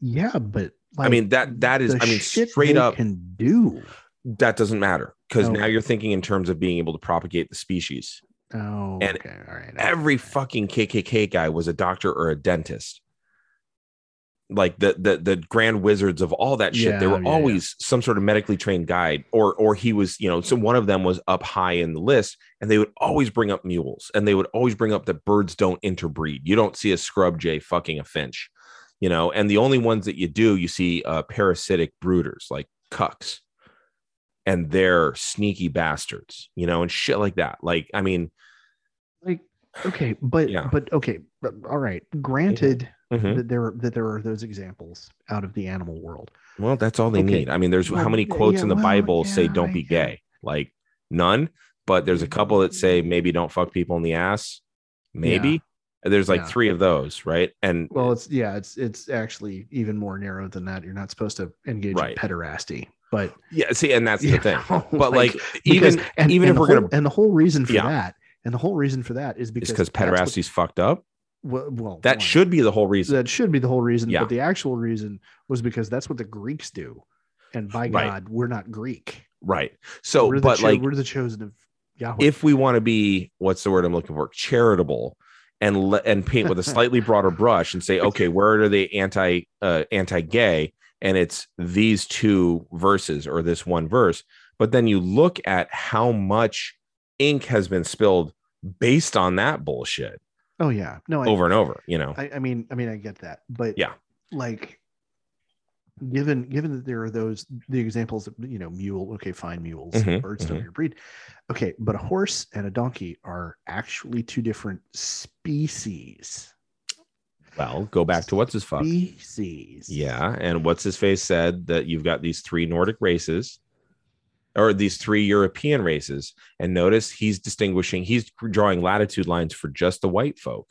Yeah, but I mean, that- that is- I mean, straight up- can do. That doesn't matter because Oh. now you're thinking in terms of being able to propagate the species. Oh, And okay, all right. Every fucking KKK guy was a doctor or a dentist. Like the the the grand wizards of all that shit, they were yeah, always some sort of medically trained guide, or or he was, you know, so one of them was up high in the list, and they would always bring up mules, and they would always bring up that birds don't interbreed. You don't see a scrub jay fucking a finch, you know, and the only ones that you do, you see uh, parasitic brooders like cucks, and they're sneaky bastards, you know, and shit like that. Like, I mean, like okay, but Yeah. but okay, but, all right. Granted mhm. that there that there are those examples out of the animal world. Well, that's all they Okay. need. I mean, there's how Well, many yeah, quotes in the well, Bible say "Don't be I- gay"? Like none. But there's a couple that say maybe don't fuck people in the ass. Maybe there's like Yeah. three of those, right? And Well, it's yeah, it's it's actually even more narrow than that. You're not supposed to engage Right. in pederasty, but yeah, see, and that's the thing. (laughs) know, But like, because- even and, even and if we're whole, gonna, and the whole reason for Yeah. that, and the whole reason for that is because because that's what- pederasty's fucked up. well, well, That one, should be the whole reason. that should be the whole reason. Yeah. But the actual reason was because that's what the Greeks do, and by Right. God, we're not Greek. right. So, but cho- like, we're the chosen of Yahweh. if we want to be what's the word I'm looking for charitable and le- and paint with a slightly broader brush and say okay where are they anti uh, anti gay and it's these two verses or this one verse. But then you look at how much ink has been spilled based on that bullshit oh yeah, no, I, over and over you know? I, I mean, I mean, I get that, but Yeah. like, given given that there are those the examples of you know mule, okay, fine, mules, Mhm, birds don't mhm. interbreed, okay, but a horse and a donkey are actually two different species. well go back to what's his fuck Species. Yeah, and what's his face said that you've got these three Nordic races or these three European races and notice he's distinguishing he's drawing latitude lines for just the white folk.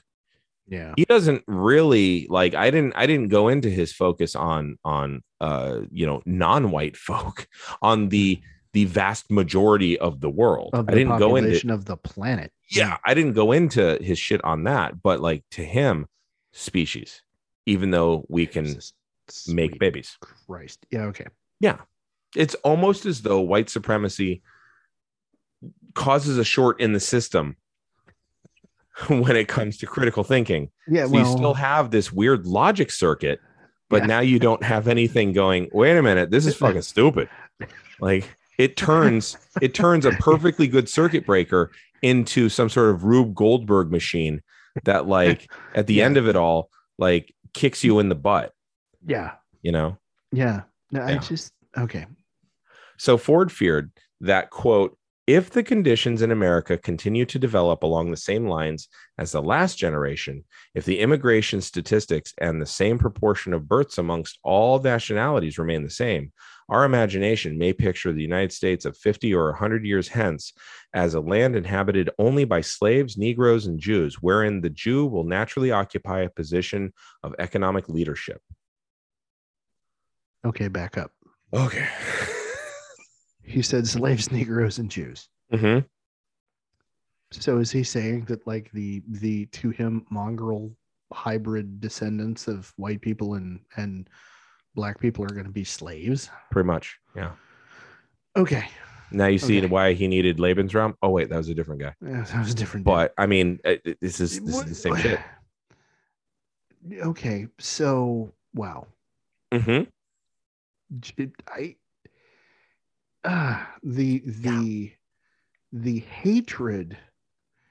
Yeah, He doesn't really like I didn't I didn't go into his focus on on uh you know non-white (laughs) folk on the the vast majority of the world. of the I didn't go into of the planet. yeah, I didn't go into his shit on that, but like to him species even though we can make babies. Christ. Yeah. Okay. Yeah. It's almost as though white supremacy causes a short in the system (laughs) when it comes to critical thinking. Yeah. So well, you still have this weird logic circuit, but Yeah. now you don't have anything going, wait a minute, this is fucking stupid. Like it turns it turns a perfectly good circuit breaker into some sort of Rube Goldberg machine that like (laughs) at the Yeah. end of it all like kicks you in the butt, yeah. you know? Yeah. No, I just okay. So Ford feared that, quote, if the conditions in America continue to develop along the same lines as the last generation, if the immigration statistics and the same proportion of births amongst all nationalities remain the same, our imagination may picture the United States of 50 or 100 years hence as a land inhabited only by slaves, Negroes, and Jews, wherein the Jew will naturally occupy a position of economic leadership. Okay, back up. Okay. (laughs) He said slaves, Negroes, and Jews. hmm So is he saying that like the the to him mongrel hybrid descendants of white people and and black people are going to be slaves? Pretty much. Yeah. Okay, Now you see Okay. why he needed Lebensraum. Oh wait, that was a different guy. yeah, that was a different. But I mean, it- this is this is the same shit. (sighs) Okay, so wow, hmm I ah the the the hatred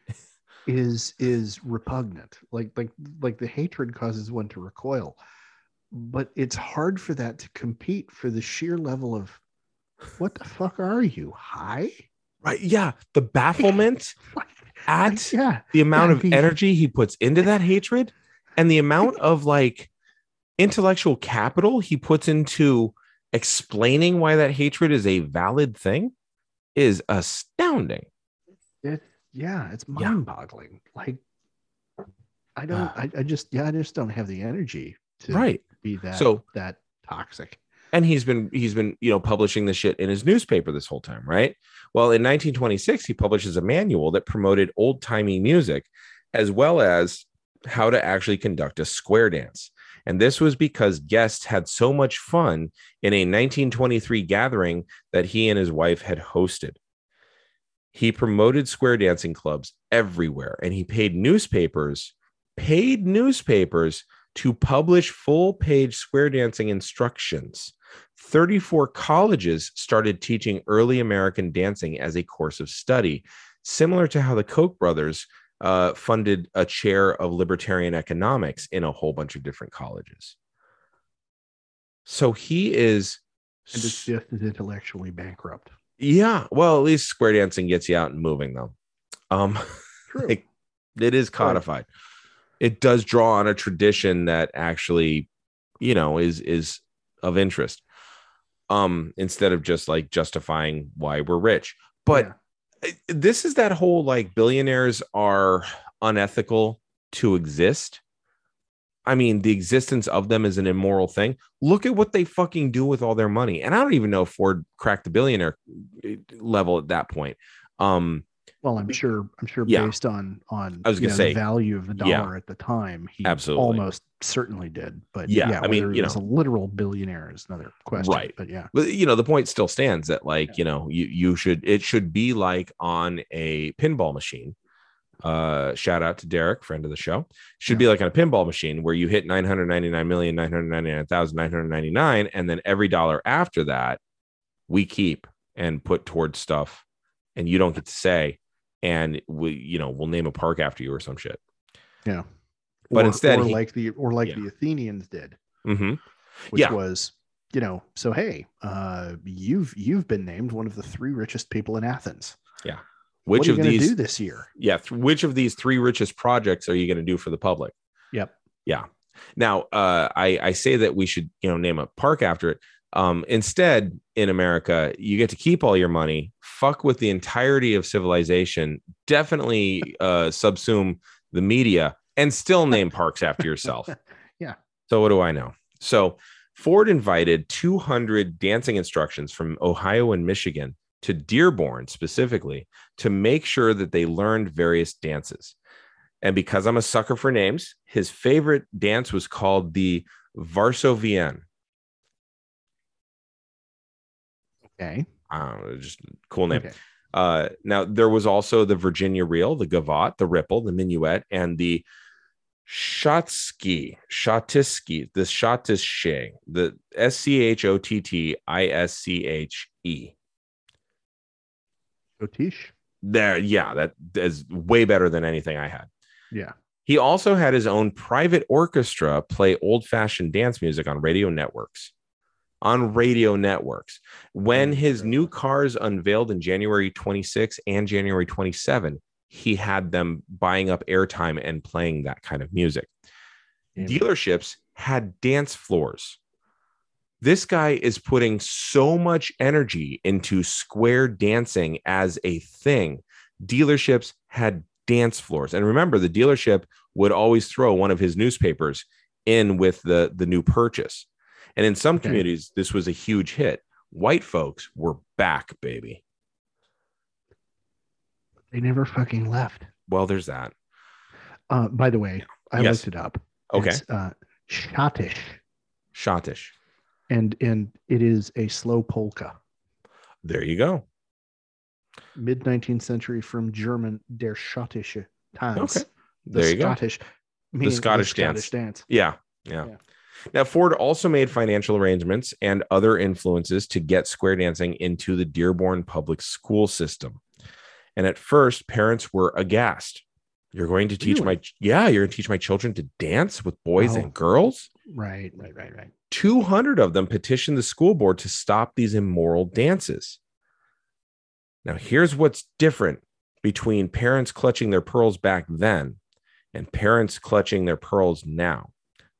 (laughs) is is repugnant. Like like like the hatred causes one to recoil. But it's hard for that to compete for the sheer level of what the fuck are you high? Right. Yeah. The bafflement (laughs) at yeah. the amount yeah, of energy he puts into that hatred and the amount of like intellectual capital he puts into explaining why that hatred is a valid thing is astounding. It, yeah, it's mind boggling. Like, I don't, ah. I, I just, yeah, I just don't have the energy to Right. be that, So- that toxic. and he's been he's been you know publishing this shit in his newspaper this whole time right well in 1926 he publishes a manual that promoted old-timey music as well as how to actually conduct a square dance and this was because guests had so much fun in a 1923 gathering that he and his wife had hosted. He promoted square dancing clubs everywhere and he paid newspapers paid newspapers to publish full page square dancing instructions. 34 colleges started teaching early American dancing as a course of study, similar to how the Koch brothers uh, funded a chair of libertarian economics in a whole bunch of different colleges. So he is, And it's just as intellectually bankrupt. yeah. Well, at least square dancing gets you out and moving, though. Um, (laughs) True. Like, it is codified. It does draw on a tradition that actually, you know, is is of interest. Um, instead of just like justifying why we're rich. But Yeah. This is that whole like billionaires are unethical to exist. I mean, the existence of them is an immoral thing. Look at what they fucking do with all their money. And I don't even know if Ford cracked the billionaire uh, level at that point. Um, Well, I'm sure. I'm sure Yeah. based on on I was gonna know, say, the value of the dollar yeah. at the time, he Absolutely. almost certainly did. But Yeah, yeah, I mean, you was a literal billionaire is another question. Right. But yeah, but you know the point still stands that like you know you you should it should be like on a pinball machine uh shout out to derek friend of the show should be like on a pinball machine where you hit 999,999,999 and then every dollar after that we keep and put towards stuff and you don't get to say and we you know we'll name a park after you or some shit yeah. But Or- instead or he- like the or like Yeah. the Athenians did, hmm which Yeah. was you know, so hey, uh, you've you've been named one of the three richest people in Athens. Yeah. Which what are of these do this year? yeah th- which of these three richest projects are you going to do for the public Yep. yeah now uh i i say that we should you know name a park after it um instead in america you get to keep all your money fuck with the entirety of civilization definitely uh subsume the media and still (laughs) name parks after yourself (laughs) Yeah. so what do i know so ford invited 200 dancing instructions from ohio and michigan to dearborn specifically to make sure that they learned various dances. And because I'm a sucker for names, his favorite dance was called the Varsovienne. Okay. Uh, just cool name. Okay. Uh, now there was also the Virginia reel, the gavotte, the ripple, the minuet, and the Shotsky, Shotisky, the Shotische, the S C H O T T I S C H E. Otish. There, yeah, that is way better than anything I had. Yeah. He also had his own private orchestra play old fashioned dance music on radio networks. On radio networks. When oh, his new cars unveiled in January 26 and January 27, he had them buying up airtime and playing that kind of music. Yeah. Dealerships had dance floors. This guy is putting so much energy into square dancing as a thing. Dealerships had dance floors. And remember, the dealership would always throw one of his newspapers in with the, the new purchase. And in some Okay. communities, this was a huge hit. White folks were back, baby. They never fucking left. Well, there's that. Uh, by the way, I Yes. looked it up. Okay. It's, uh, Schottish, Schottish. and and it is a slow polka. There you go. Mid 19th century from German der Schottische Tanz. Okay. The There you go. Scottish, meaning Scottish dance. dance. Yeah, yeah. Yeah. Now, Ford also made financial arrangements and other influences to get square dancing into the Dearborn public school system. And at first, parents were aghast. You're going to teach my, yeah, you're going to teach my children to dance with boys Wow. and girls? Right, right, right, right. 200 of them petitioned the school board to stop these immoral dances. Now, here's what's different between parents clutching their pearls back then and parents clutching their pearls now.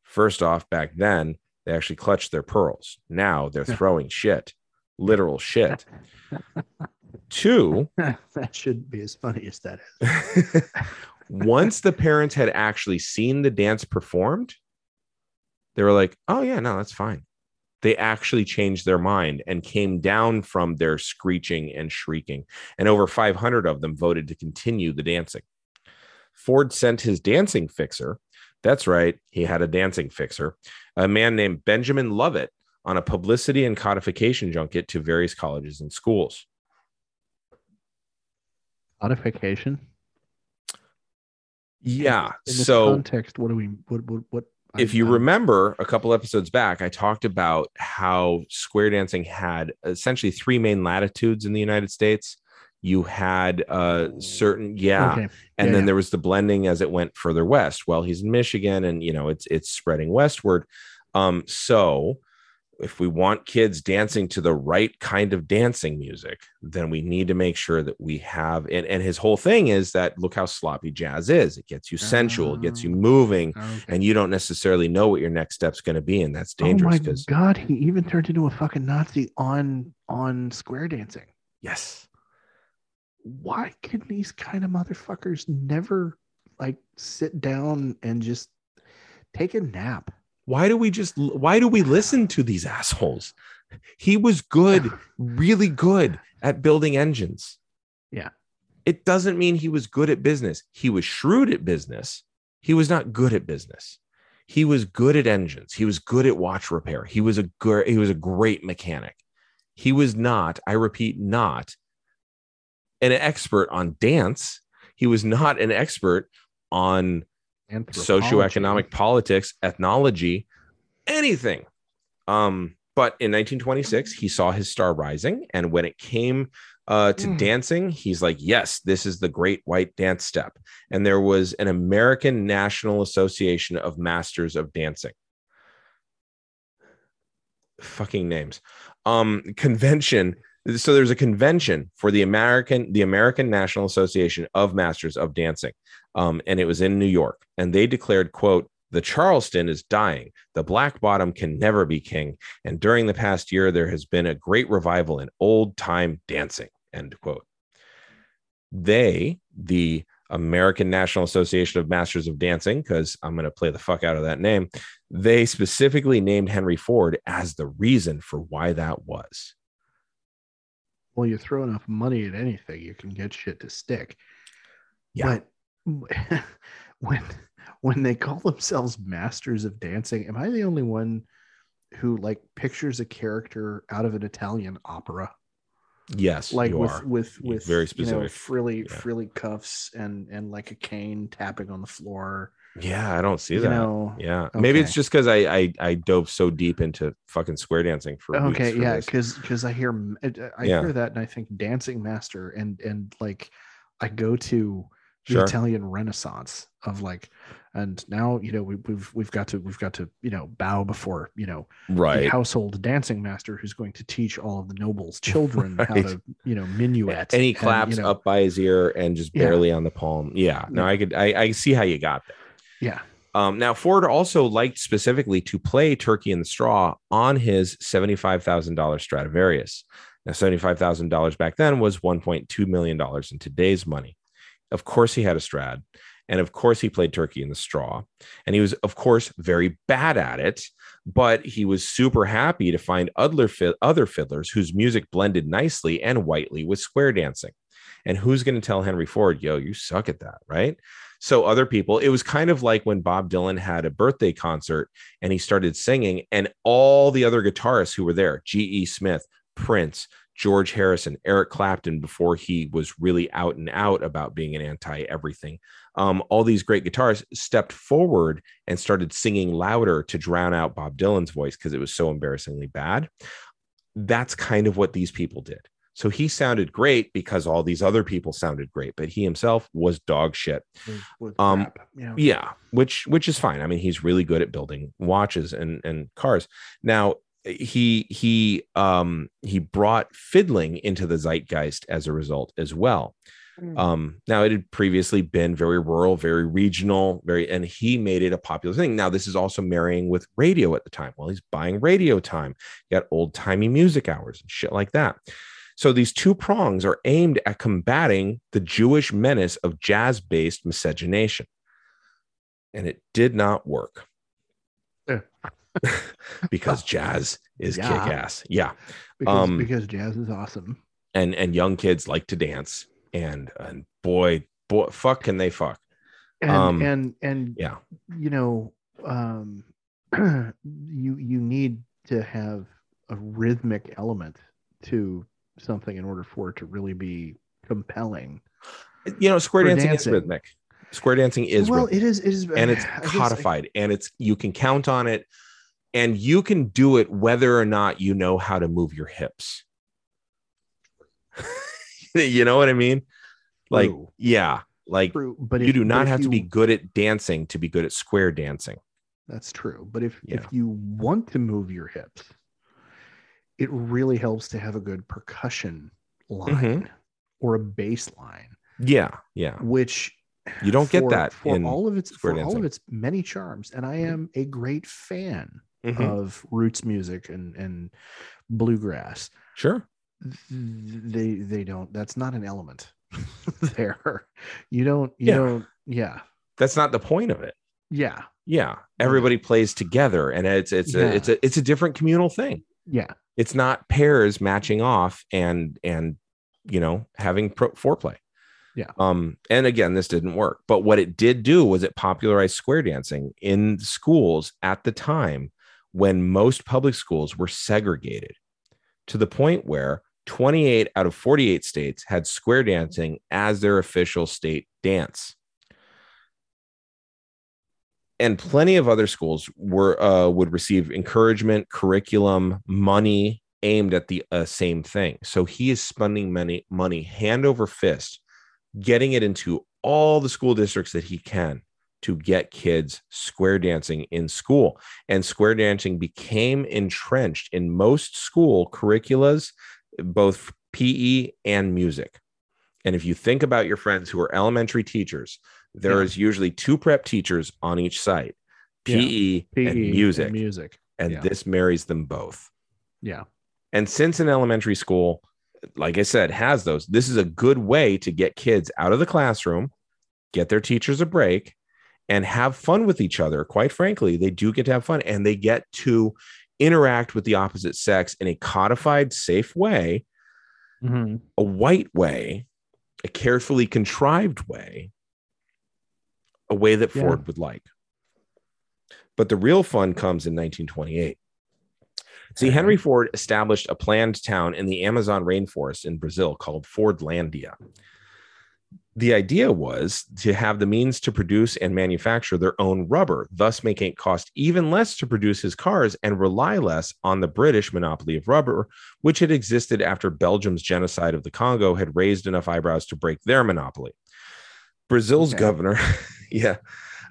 First off, back then they actually clutched their pearls. Now they're (laughs) throwing shit, literal shit. (laughs) Two, (laughs) that shouldn't be as funny as that is. (laughs) once the parents had actually seen the dance performed, they were like, oh, yeah, no, that's fine. They actually changed their mind and came down from their screeching and shrieking. And over 500 of them voted to continue the dancing. Ford sent his dancing fixer. That's right, he had a dancing fixer, a man named Benjamin Lovett, on a publicity and codification junket to various colleges and schools. Codification. Yeah. So context, what do we? What? What? what if you remember a couple episodes back, I talked about how square dancing had essentially three main latitudes in the United States. You had uh certain, yeah, Okay. and Yeah, then yeah. there was the blending as it went further west. Well, he's in Michigan, and you know it's it's spreading westward. Um, so if we want kids dancing to the right kind of dancing music, then we need to make sure that we have. And, and his whole thing is that look how sloppy jazz is. It gets you sensual, it gets you Oh. moving, Okay. and you don't necessarily know what your next step's going to be, and that's dangerous. oh my god, he even turned into a fucking Nazi on on square dancing. yes, Why can these kind of motherfuckers never like sit down and just take a nap? Why do we just why do we listen to these assholes? He was good, (laughs) really good at building engines. Yeah. It doesn't mean he was good at business. He was shrewd at business. He was not good at business. He was good at engines. He was good at watch repair. He was a good he was a great mechanic. He was not, I repeat, not an expert on dance. He was not an expert on socioeconomic politics, ethnology, anything. Um, but in 1926, he saw his star rising, and when it came uh, to Mm. dancing, he's like, "Yes, this is the Great White Dance Step." And there was an American National Association of Masters of Dancing. Fucking names. Um, convention. So there's a convention for the American, the American National Association of Masters of Dancing um, and it was in New York. And they declared, "quote The Charleston is dying. The Black Bottom can never be king. And during the past year, there has been a great revival in old time dancing." End quote. They, the American National Association of Masters of Dancing, because I'm going to play the fuck out of that name, they specifically named Henry Ford as the reason for why that was. Well, you throw enough money at anything, you can get shit to stick. Yeah. But (laughs) when when they call themselves masters of dancing, am I the only one who like pictures a character out of an Italian opera? Yes, Like you with with You're with very you know, specific. frilly Yeah. frilly cuffs and and like a cane tapping on the floor. Yeah, I don't see you that. know. Yeah, maybe it's just because I, I I dove so deep into fucking square dancing for weeks Okay, for yeah, because because I hear I Yeah. hear that and I think dancing master and and like I go to the Sure. Italian Renaissance of like, and now you know we, we've we've got to we've got to you know bow before you know the right. household dancing master who's going to teach all of the nobles' children how to you know minuet. And he you claps know, up by his ear and just Yeah. barely on the palm. Yeah, no, I could I, I see how you got there. Yeah, Um, now Ford also liked specifically to play Turkey in the Straw on his seventy-five thousand dollars Stradivarius. Now, seventy-five thousand dollars back then was one point two million dollars in today's money. Of course, he had a Strad, and of course, he played Turkey in the Straw, and he was, of course, very bad at it. But he was super happy to find other other fiddlers whose music blended nicely and whitely with square dancing. And who's going to tell Henry Ford, "Yo, you suck at that," right? So other people, it was kind of like when Bob Dylan had a birthday concert and he started singing, and all the other guitarists who were there, G.E. Smith, Prince, George Harrison, Eric Clapton, before he was really out and out about being an anti everything, um, all these great guitarists stepped forward and started singing louder to drown out Bob Dylan's voice because it was so embarrassingly bad. That's kind of what these people did. So he sounded great because all these other people sounded great, but he himself was dog shit. Um, know. Yeah, which which is fine. I mean, he's really good at building watches and and cars. Now, he he um he brought fiddling into the zeitgeist as a result as well um now it had previously been very rural very regional very and he made it a popular thing now this is also marrying with radio at the time well he's buying radio time you got old timey music hours and shit like that so these two prongs are aimed at combating the jewish menace of jazz based miscegenation and it did not work Yeah. (laughs) because jazz is Yeah. kick-ass yeah because, Um, because jazz is awesome. and and young kids like to dance and and boy boy fuck can they fuck And um, and and yeah you know, um, (clears throat) you you need to have a rhythmic element to something in order for it to really be compelling. you know square dancing, dancing. is rhythmic square dancing is well, rhythmic, it is. It is, and it's I guess, codified and it's you can count on it and you can do it whether or not you know how to move your hips (laughs) you know what i mean like True. yeah like True, but you if- do not have to be good at dancing to be good at square dancing That's true. But if Yeah. if you want to move your hips, it really helps to have a good percussion line Mm-hmm. or a bass line, yeah yeah which You don't get that for in all of its for all of its many charms. And I am a great fan Mhm. of roots music and and bluegrass. sure They they don't. That's not an element (laughs) there. You don't. You Yeah. don't. Yeah. that's not the point of it Yeah. yeah everybody plays together and it's it's Yeah. a it's a it's a different communal thing Yeah. it's not pairs matching off and and you know having pro- foreplay Yeah. um and again this didn't work but what it did do was it popularized square dancing in schools at the time when most public schools were segregated to the point where 28 out of 48 states had square dancing as their official state dance and plenty of other schools were uh, would receive encouragement, curriculum, money aimed at the uh, same thing. So he is spending money, money hand over fist, getting it into all the school districts that he can to get kids square dancing in school. And square dancing became entrenched in most school curriculas, both PE and music. And if you think about your friends who are elementary teachers, there Yeah. is usually two prep teachers on each site Yeah. PE, PE and music. E music. and yeah. this marries them both. Yeah. And since an elementary school, like I said, has those, this is a good way to get kids out of the classroom, get their teachers a break, and have fun with each other. Quite frankly, they do get to have fun and they get to interact with the opposite sex in a codified, safe way, mm-hmm. a white way, a carefully contrived way, a way that Yeah. Ford would like. But the real fun comes in 1928. See, uh-huh. Henry Ford established a planned town in the Amazon rainforest in Brazil called Fordlandia. The idea was to have the means to produce and manufacture their own rubber, thus making it cost even less to produce his cars and rely less on the British monopoly of rubber, which had existed after Belgium's genocide of the Congo had raised enough eyebrows to break their monopoly. Brazil's Okay. governor, (laughs) yeah,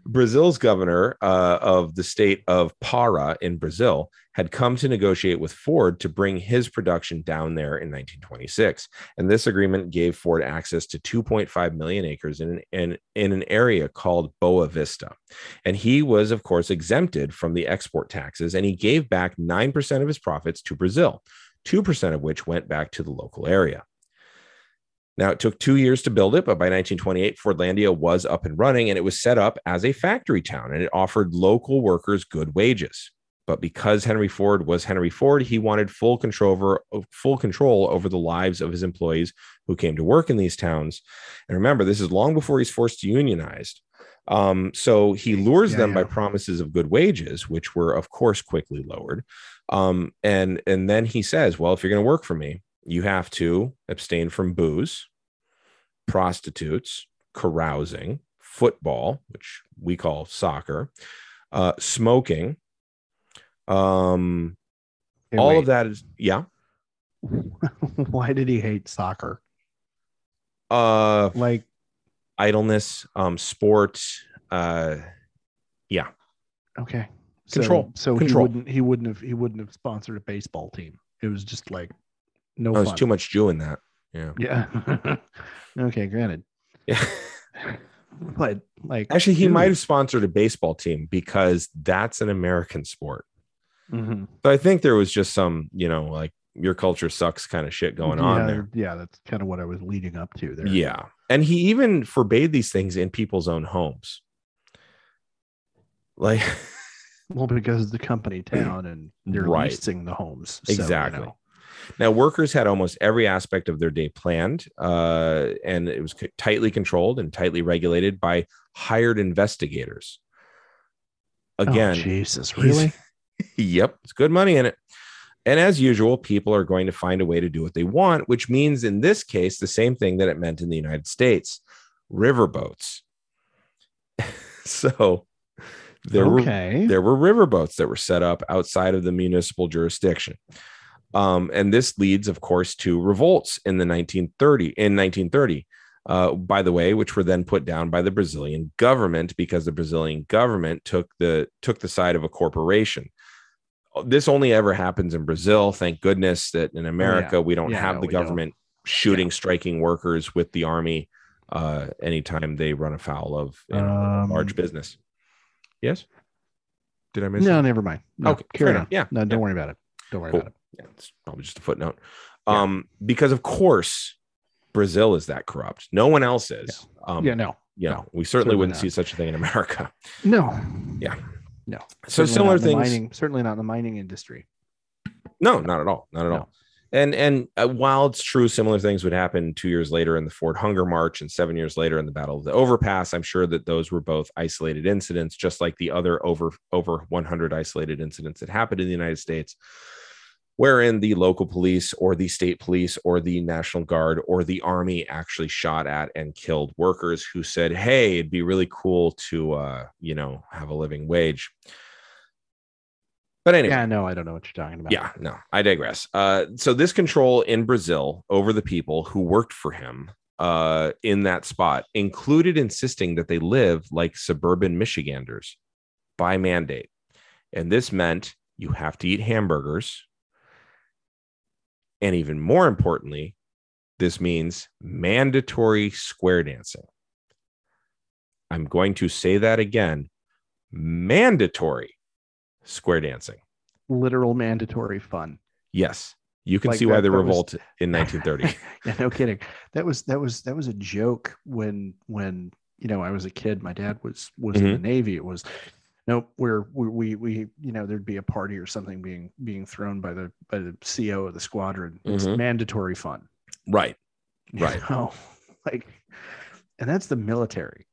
Brazil's governor uh, of the state of Para in Brazil had come to negotiate with Ford to bring his production down there in 1926. And this agreement gave Ford access to 2.5 million acres in, in, in an area called Boa Vista. And he was, of course, exempted from the export taxes, and he gave back 9% of his profits to Brazil, 2% of which went back to the local area. Now, it took two years to build it, but by 1928, Fordlandia was up and running and it was set up as a factory town and it offered local workers good wages. But because Henry Ford was Henry Ford, he wanted full control over full control over the lives of his employees who came to work in these towns. And remember, this is long before he's forced to unionize. Um, so he lures Yeah, them by promises of good wages, which were, of course, quickly lowered. Um, and and then he says, "Well, if you're going to work for me, you have to abstain from booze, prostitutes, carousing, football, which we call soccer, uh, smoking. Um, Hey, all wait. of that is yeah. (laughs) Why did he hate soccer? Uh, Like, idleness, um, sport. Uh, yeah. okay, So- Control. So, he Control. wouldn't he wouldn't have he wouldn't have sponsored a baseball team. It was just like no Oh, there's too much Jew in that. Yeah. Yeah. (laughs) okay, granted. Yeah. (laughs) But like Actually, he dude. might have sponsored a baseball team because that's an American sport. Mhm. So I think there was just some, you know, like your culture sucks kind of shit going on Yeah, there. Yeah, that's kind of what I was leading up to there. Yeah. And he even forbade these things in people's own homes. Like, (laughs) Well, because it's the company town and they're Right. leasing the homes. so, you Exactly. know. now workers had almost every aspect of their day planned, uh, and it was tightly controlled and tightly regulated by hired investigators. Again, oh, Jesus, really? Yep, it's good money in it. And as usual, people are going to find a way to do what they want, which means in this case, the same thing that it meant in the United States riverboats. (laughs) so there were there were riverboats that were set up outside of the municipal jurisdiction. Um, and this leads, of course, to revolts in the 1930 in 1930. Uh, by the way, which were then put down by the Brazilian government because the Brazilian government took the took the side of a corporation. This only ever happens in Brazil. Thank goodness that in America we don't Yeah, have no, the we don't. government shooting striking workers with the army uh, anytime they run afoul of you know, Um, large business. Yes. Did I miss? No, it? never mind. No, Okay, carry on. Yeah, No, don't yeah. worry about it. Don't worry Cool. about it. Yeah, it's probably just a footnote. Yeah. Um, because of course Brazil is that corrupt. No one else is. Um, yeah, no. you know, no, we certainly certainly wouldn't not. see such a thing in America. No. Yeah. No. So similar things. Mining, certainly not in the mining industry. No, not at all. Not at No. all. And and uh, while it's true, similar things would happen two years later in the Ford Hunger March and seven years later in the Battle of the Overpass. I'm sure that those were both isolated incidents, just like the other over over 100 isolated incidents that happened in the United States, wherein the local police or the state police or the National Guard or the Army actually shot at and killed workers who said, "Hey, it'd be really cool to, uh, you know, have a living wage." But anyway, Yeah, no, I don't know what you're talking about. yeah, no, I digress. Uh, so this control in Brazil over the people who worked for him uh, in that spot included insisting that they live like suburban Michiganders by mandate, and this meant you have to eat hamburgers, and even more importantly, this means mandatory square dancing. I'm going to say that again: mandatory square dancing. Literal mandatory fun. Yes, you can Like see why the that was- revolt (laughs) in 1930. (laughs) yeah, no kidding. That was that was that was a joke when when you know I was a kid. My dad was was in Mm-hmm. the Navy. It was nope. We're we, we we you know there'd be a party or something being being thrown by the by the CO of the squadron. It's Mhm. mandatory fun. right, you Right. know? (laughs) like, and that's the military.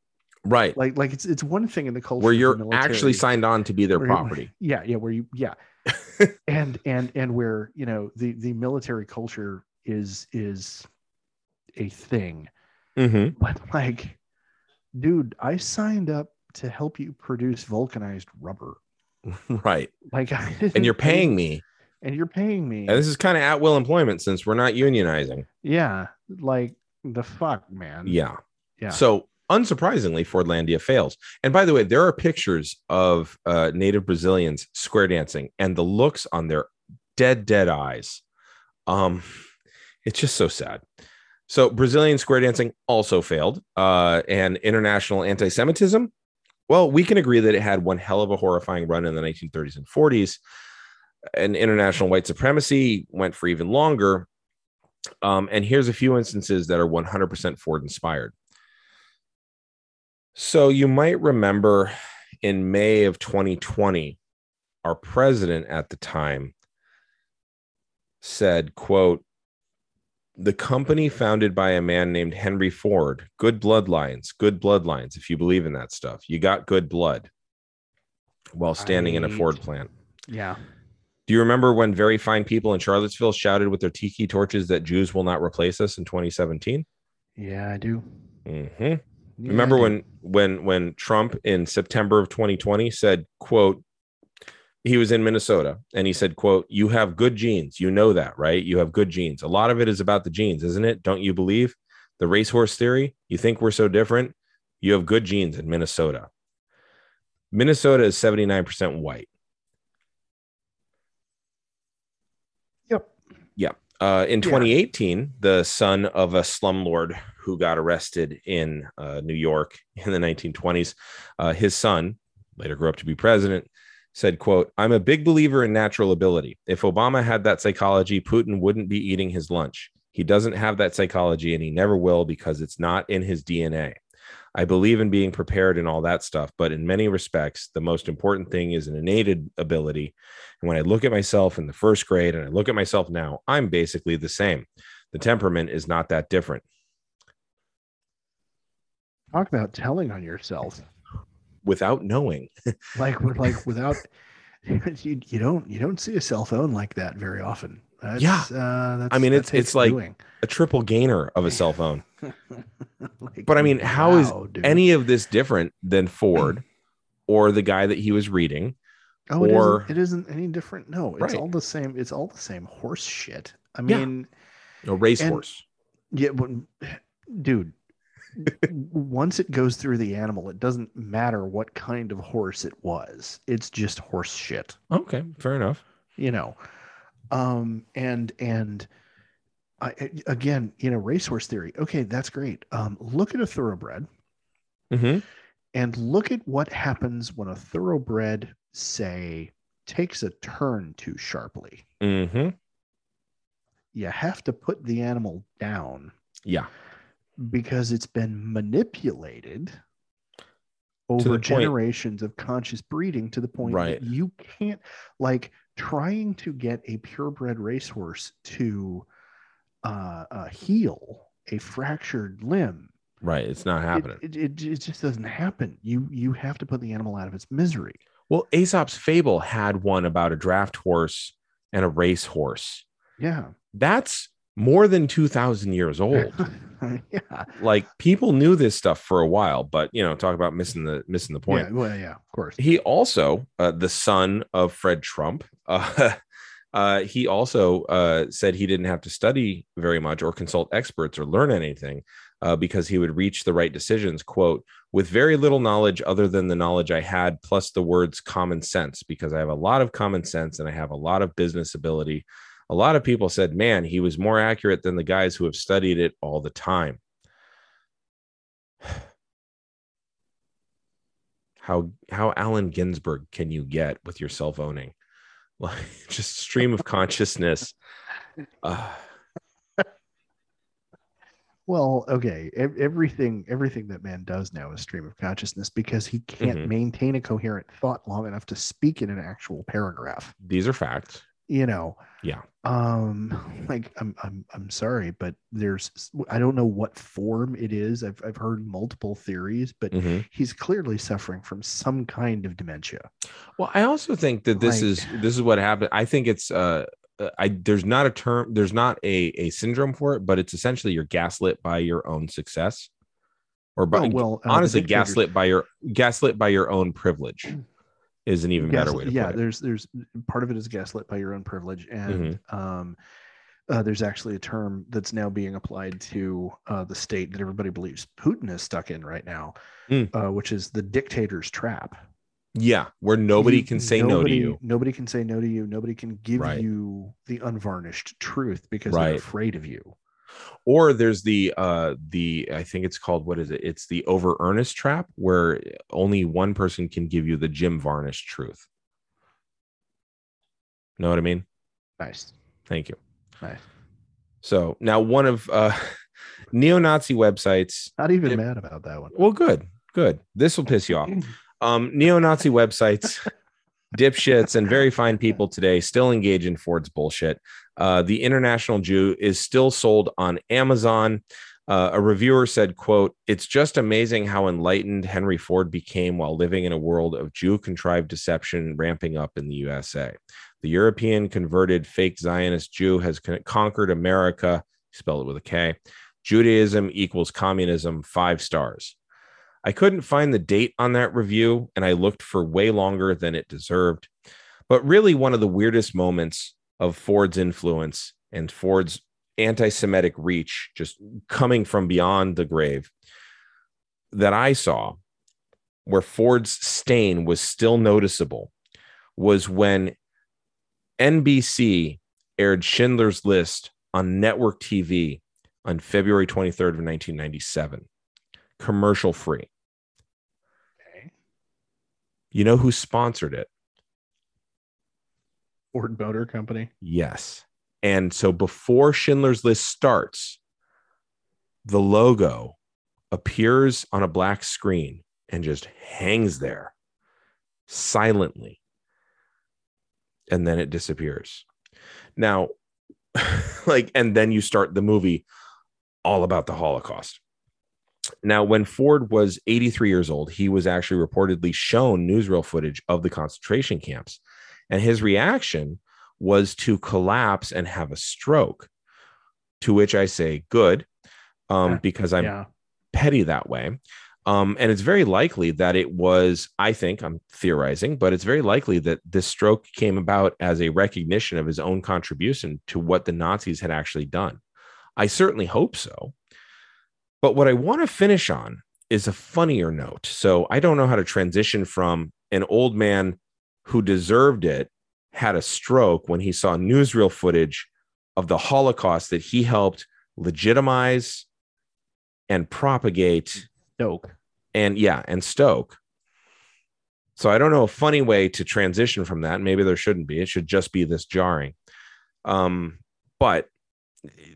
right. Like like it's it's one thing in the culture Where you're military- actually signed on to be their you- property. (laughs) Yeah, yeah, where you yeah. (laughs) and and and where you know the the military culture is is a thing Mhm. but like dude i signed up to help you produce vulcanized rubber (laughs) Right. like And you're (laughs) paying me. and you're paying me And this is kind of at will employment since we're not unionizing. yeah like the fuck man Yeah. yeah So unsurprisingly, Fordlandia fails. And by the way, there are pictures of uh, native Brazilians square dancing and the looks on their dead, dead eyes. Um, it's just so sad. So Brazilian square dancing also failed. Uh, and international anti-Semitism. Well, we can agree that it had one hell of a horrifying run in the 1930s and 40s. And international white supremacy went for even longer. Um, and here's a few instances that are 100% Ford inspired. So you might remember in May of 2020, our president at the time said, quote, the company founded by a man named Henry Ford, good bloodlines, good bloodlines. If you believe in that stuff, you got good blood while standing in a Ford plant. yeah Do you remember when very fine people in Charlottesville shouted with their tiki torches that Jews will not replace us in 2017? yeah i do Mm-hmm. Yeah, Remember I do. when when when Trump in September of 2020 said, quote, he was in minnesota and he said quote you have good genes. You know that right? You have good genes. A lot of it is about the genes isn't it? Don't you believe the racehorse theory? You think we're so different? You have good genes in minnesota. Minnesota is 79% white. Yep. Yep. Uh, in 2018 yeah. the son of a slumlord who got arrested in uh, new york in the 1920s uh, his son later grew up to be president Said, "quote I'm a big believer in natural ability. If Obama had that psychology, Putin wouldn't be eating his lunch. He doesn't have that psychology, and he never will because it's not in his DNA. I believe in being prepared and all that stuff, but in many respects, the most important thing is an innate ability. And when I look at myself in the first grade and I look at myself now, I'm basically the same. The temperament is not that different. Talk about telling on yourself. Without knowing, (laughs) Like like without (laughs) you, you don't you don't see a cell phone like that very often. That's, Yeah. uh, that's, I mean, it's- it's like- doing. a triple gainer of a cell phone. (laughs) Like, But I mean, how is wow, dude. Any of this different than Ford (clears throat) or the guy that he was reading? Oh, or- isn't, it isn't any different. No, it's Right. all the same. It's all the same horse shit. I Yeah. mean, A racehorse. yeah, but, dude. Once it goes through the animal, it doesn't matter what kind of horse it was. It's just horse shit, Okay, fair enough. you know. Um, and and I, again, you know, racehorse theory. Okay, that's great. Um, look at a thoroughbred hmm and look at what happens when a thoroughbred, say, takes a turn too sharply. hmm you have to put the animal down Yeah. Because it's been manipulated over point- generations of conscious breeding to the point Right. that you can't like trying to get a purebred racehorse to uh, uh, heal a fractured limb Right. It's not it, happening. it, it, it just doesn't happen you you have to put the animal out of its misery well, Aesop's fable had one about a draft horse and a race horse. yeah That's more than 2,000 years (laughs) old. yeah like people knew this stuff for a while, but you know, talk about missing the missing the point. yeah well yeah of course He also, uh, the son of Fred Trump, (laughs) uh, uh, he also uh, said he didn't have to study very much or consult experts or learn anything uh, because he would reach the right decisions. "Quote: With very little knowledge other than the knowledge I had, plus the words common sense, because I have a lot of common sense and I have a lot of business ability." A lot of people said, "Man, he was more accurate than the guys who have studied it all the time." (sighs) how how Allen Ginsberg can you get with your self owning? (laughs) Like just stream of consciousness. (laughs) Uh, Well, okay. Everything, everything that man does now is stream of consciousness because he can't Mhm. maintain a coherent thought long enough to speak in an actual paragraph. these are facts. You know. Yeah. Um. (laughs) Like, I'm, I'm, I'm sorry, but there's, I don't know what form it is. I've, I've heard multiple theories, but Mhm. he's clearly suffering from some kind of dementia. Well, I also think that this Like- is this is what happened. I think it's uh uh, I there's not a term there's not a a syndrome for it, but it's essentially you're gaslit by your own success, or by Oh, well, uh, honestly gaslit by your gaslit by your own privilege (clears throat) is an even better way to yeah put it. there's there's part of it is gaslit by your own privilege and Mm-hmm. um uh, there's actually a term that's now being applied to uh, the state that everybody believes Putin is stuck in right now, Mm. uh, which is the dictator's trap. Yeah, where nobody You- can say no to nobody- you. Nobody can say no to you. Nobody can give Right. you the unvarnished truth because Right. they're afraid of you. Or there's the uh the i think it's called what is it? It's the over earnest trap where only one person can give you the jim varnish truth. Know what i mean? Nice, thank you. Nice. so now one of uh (laughs) neo-nazi websites Not even Yep. mad about that one. well good good. This will piss you off. (laughs) Um neo-nazi websites (laughs) dipshits and very fine people today still engage in ford's bullshit. Uh, the international jew is still sold on amazon. Uh, a reviewer said quote it's just amazing how enlightened henry ford became while living in a world of jew contrived deception ramping up in the usa the european converted fake zionist jew has con- conquered america spelled it with a k judaism equals communism five stars I couldn't find the date on that review, and I looked for way longer than it deserved. But really, one of the weirdest moments of Ford's influence and Ford's anti Semitic reach, just coming from beyond the grave, that I saw, where Ford's stain was still noticeable, was when NBC aired Schindler's List on network TV on February 23rd of 1997. Commercial free. You know who sponsored it? Ford Motor Company. Yes. And so before Schindler's List starts, the logo appears on a black screen and just hangs there silently. And then it disappears. Now, (laughs) like, and then you start the movie all about the Holocaust. Now, when Ford was 83 years old, he was actually reportedly shown newsreel footage of the concentration camps. And his reaction was to collapse and have a stroke. To which I say, good, um, Yeah. because I'm yeah. petty that way. Um, and it's very likely that it was, I think I'm theorizing, but it's very likely that this stroke came about as a recognition of his own contribution to what the Nazis had actually done. I certainly hope so. But what I want to finish on is a funnier note. So I don't know how to transition from an old man who deserved it had a stroke when he saw newsreel footage of the Holocaust that he helped legitimize and propagate Stoke. and yeah, and Stoke. So I don't know a funny way to transition from that. Maybe there shouldn't be. It should just be this jarring. Um, but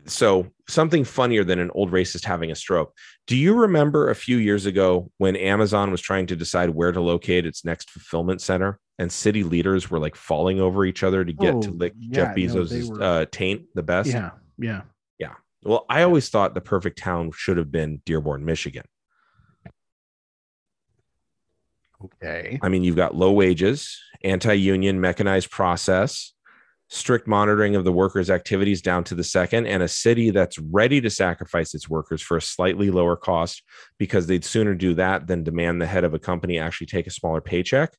so something funnier than an old racist having a stroke. Do you remember a few years ago when Amazon was trying to decide where to locate its next fulfillment center and city leaders were like falling over each other to get to Oh, lick yeah, Jeff Bezos' they were- uh, taint the best? Yeah. Yeah. Yeah. Well, I always thought the perfect town should have been Dearborn, Michigan. Okay. I mean, you've got low wages, anti union, mechanized process, strict monitoring of the workers' activities down to the second, and a city that's ready to sacrifice its workers for a slightly lower cost because they'd sooner do that than demand the head of a company actually take a smaller paycheck.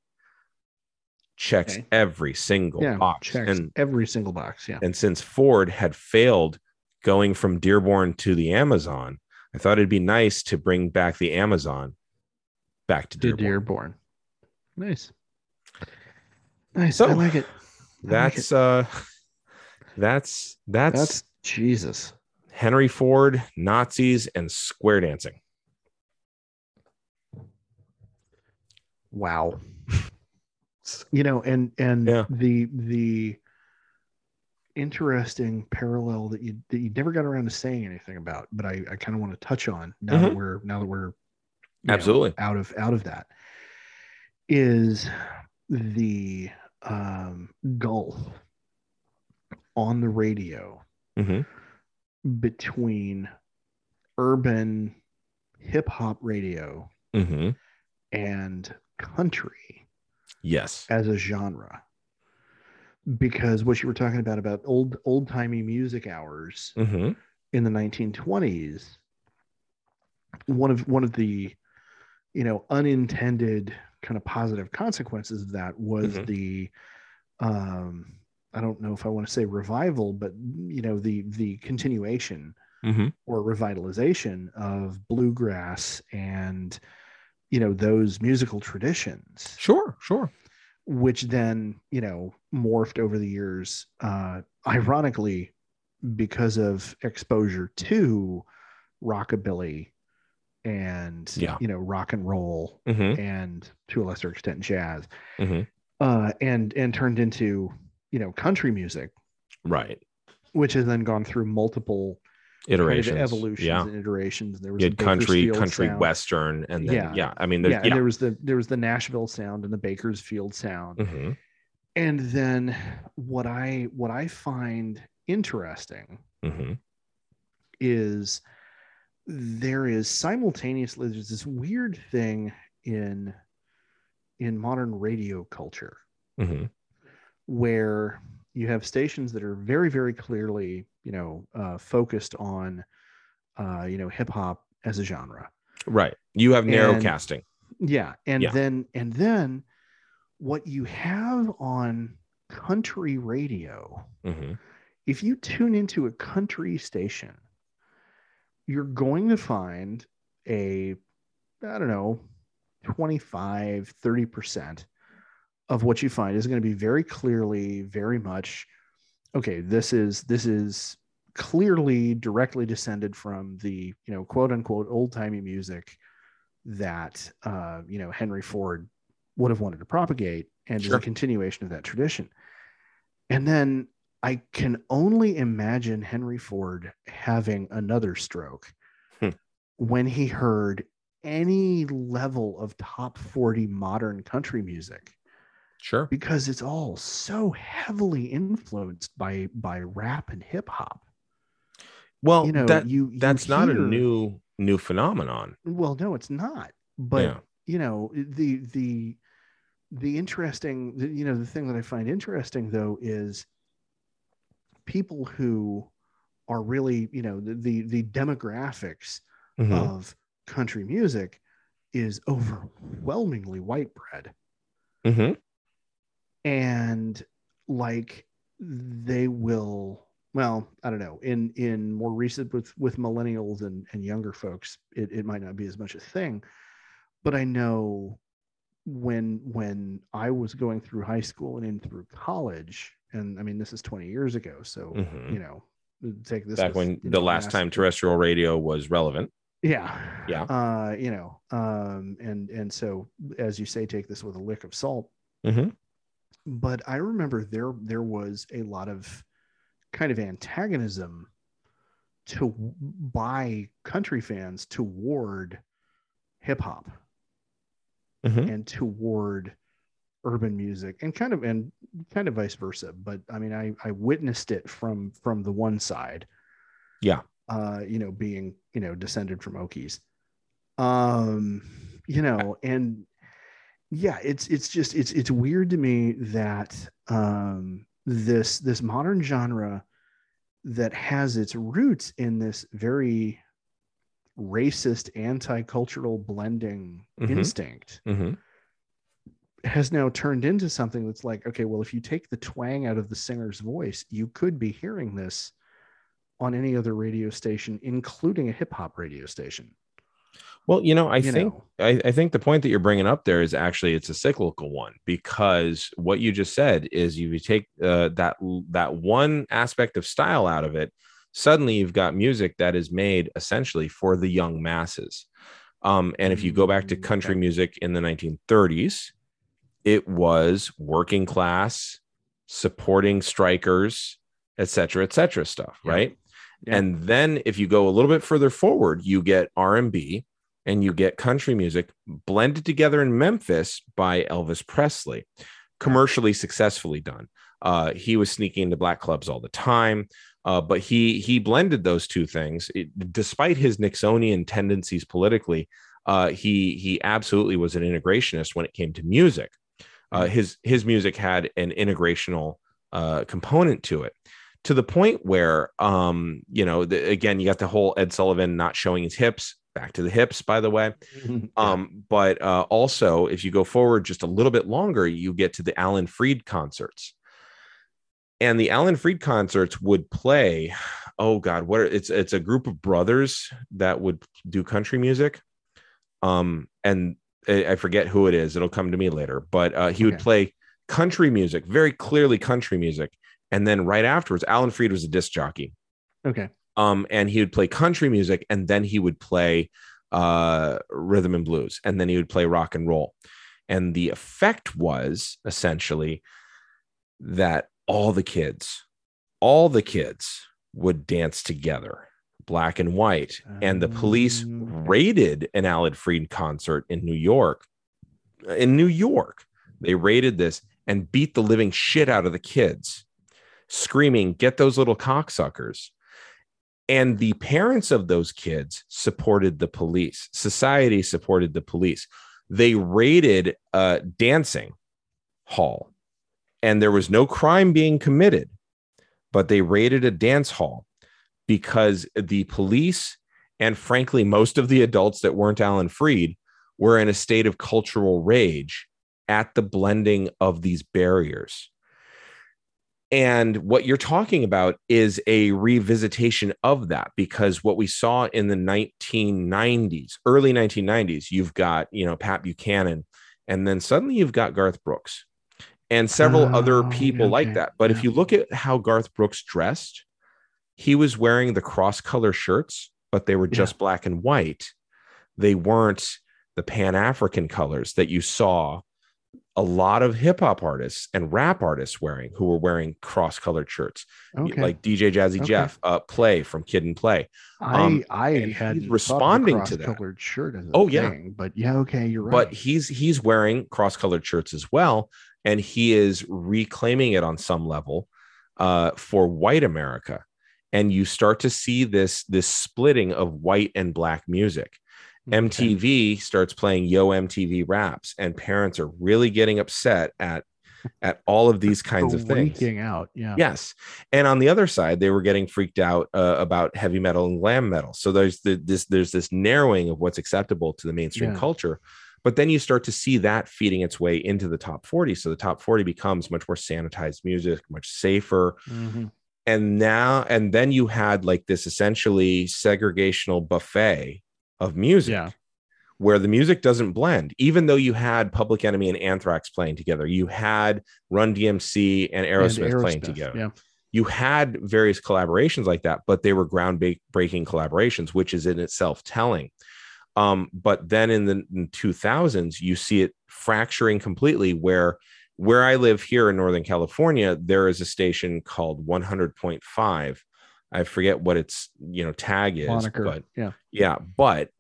Checks Okay. every single Yeah. box. Checks And, every single box. Yeah. and since Ford had failed going from Dearborn to the Amazon, I thought it'd be nice to bring back the Amazon back to To Dearborn. Dearborn. Nice. Nice. So, I like it. That's uh that's that's, That's Jesus. henry ford nazis and square dancing Wow. you know, and and Yeah. the the interesting parallel that you that you never got around to saying anything about, but I, I kind of want to touch on now that we're now that we're you know, Absolutely. out of out of that is the um gulf on the radio hmm between urban hip hop radio hmm and country yes. as a genre. Because what you were talking about about old old timey music hours hmm in the 1920s one of one of the you know unintended kind of positive consequences of that was Mhm. the um i don't know if i want to say revival but you know the the continuation hmm or revitalization of bluegrass and you know those musical traditions. Sure sure. Which then you know morphed over the years uh ironically because of exposure to rockabilly and Yeah. you know rock and roll hmm and to a lesser extent jazz hmm uh and and turned into you know country music. Right. Which has then gone through multiple kind of iterations. evolutions yeah. and iterations. There was country country sound. western and then yeah, Yeah. i mean yeah, and yeah, there was the there was the Nashville sound and the Bakersfield sound. hmm And then what I what I find interesting hmm is there is simultaneously there's this weird thing in in modern radio culture hmm where you have stations that are very very clearly you know uh, focused on uh, you know hip hop as a genre. Right. You have narrow And- casting. Yeah. And Yeah. then and then what you have on country radio hmm if you tune into a country station you're going to find a i don't know 25 30% of what you find is going to be very clearly very much okay this is this is clearly directly descended from the you know quote unquote old timey music that uh, you know Henry Ford would have wanted to propagate, and sure. is a continuation of that tradition. And then I can only imagine Henry Ford having another stroke hmm. when he heard any level of top 40 modern country music. Sure. Because it's all so heavily influenced by by rap and hip hop. Well, you know, that, you, you that's hear, not a new new phenomenon. Well, no, it's not. But yeah. you know, the the the interesting, you know, the thing that I find interesting though is people who are really, you know, the the, the demographics mm-hmm. of country music is overwhelmingly white bread. Mm-hmm. And like they will well i don't know in in more recent with with millennials and and younger folks it, it might not be as much a thing but i know when when i was going through high school and in through college and i mean this is 20 years ago so mm-hmm. you know take this back when the know, last time terrestrial radio was relevant yeah yeah uh you know um and and so as you say take this with a lick of salt mm-hmm. but i remember there there was a lot of kind of antagonism to by country fans toward hip hop mm-hmm. and toward urban music and kind of and kind of vice versa but i mean i i witnessed it from from the one side yeah uh you know being you know descended from okies um you know and yeah it's it's just it's it's weird to me that um this this modern genre that has its roots in this very racist anti-cultural blending mm-hmm. instinct mm-hmm. Has now turned into something that's like okay well if you take the twang out of the singer's voice you could be hearing this on any other radio station including a hip hop radio station well, you know, I you think know. I, I, think the point that you're bringing up there is actually it's a cyclical one because what you just said is you take uh, that that one aspect of style out of it, suddenly you've got music that is made essentially for the young masses. Um, and if you go back to mm, country music in the 1930s, it was working class, supporting strikers, et cetera, et cetera stuff, yeah. right? Yeah. And then if you go a little bit further forward, you get R&B, and you get country music blended together in Memphis by Elvis Presley, commercially successfully done. Uh, he was sneaking into black clubs all the time, uh, but he he blended those two things. It, despite his Nixonian tendencies politically, uh, he he absolutely was an integrationist when it came to music. Uh, mm-hmm. his his music had an integrational uh, component to it to the point where um you know the, again you got the whole ed sullivan not showing his hips back to the hips by the way. (laughs) Um but uh also if you go forward just a little bit longer you get to the alan freed concerts. And the alan freed concerts would play oh god what are, it's it's a group of brothers that would do country music. Um and i, forget who it is. It'll come to me later. But uh he okay. would play country music very clearly country music. And then right afterwards alan freed was a disc jockey. Okay. Um, and he would play country music, and then he would play uh, rhythm and blues, and then he would play rock and roll. And the effect was essentially that all the kids, all the kids would dance together, black and white. And the police um, raided an Alan Freed concert in New York. In New York, they raided this and beat the living shit out of the kids, screaming, Get those little cocksuckers. And the parents of those kids supported the police. Society supported the police. They raided a dancing hall. And there was no crime being committed but they raided a dance hall because the police and frankly most of the adults that weren't alan freed were in a state of cultural rage at the blending of these barriers and what you're talking about is a revisitation of that because what we saw in the 1990s, early 1990s, you've got, you know, Pat Buchanan, and then suddenly you've got Garth Brooks and several oh, other people okay. like that. But yeah. if you look at how Garth Brooks dressed, he was wearing the cross color shirts, but they were Yeah. just black and white. They weren't the Pan African colors that you saw a lot of hip hop artists and rap artists wearing, who were wearing cross colored shirts, Okay. like DJ Jazzy Okay. Jeff, uh, Play from Kid and Play. I um, I and had responding to that. colored shirt as a Oh, yeah. thing, but yeah, okay, you're right. but he's he's wearing cross-colored shirts as well and he is reclaiming it on some level uh, for white america and you start to see this this splitting of white and black music Okay. mtv starts playing yo mtv raps and parents are really getting upset at at all of these (laughs) kinds of things freaking out. Yeah. Yes. And on the other side, they were getting freaked out uh, about heavy metal and glam metal. So there's the, this there's this narrowing of what's acceptable to the mainstream Yeah. culture. But then you start to see that feeding its way into the top 40. So the top 40 becomes much more sanitized music, much safer. Mhm. And now, and then you had like this essentially segregational buffet of music Yeah. where the music doesn't blend, even though you had Public Enemy and Anthrax playing together, you had Run DMC and Aerosmith, And playing together. Yeah. You had various collaborations like that, but they were groundbreaking collaborations, which is in itself telling. Um, but then in the in 2000s, you see it fracturing completely. Where where I live here in Northern California, there is a station called 100.5. I forget what its you know tag is, Moniker. but yeah. yeah, but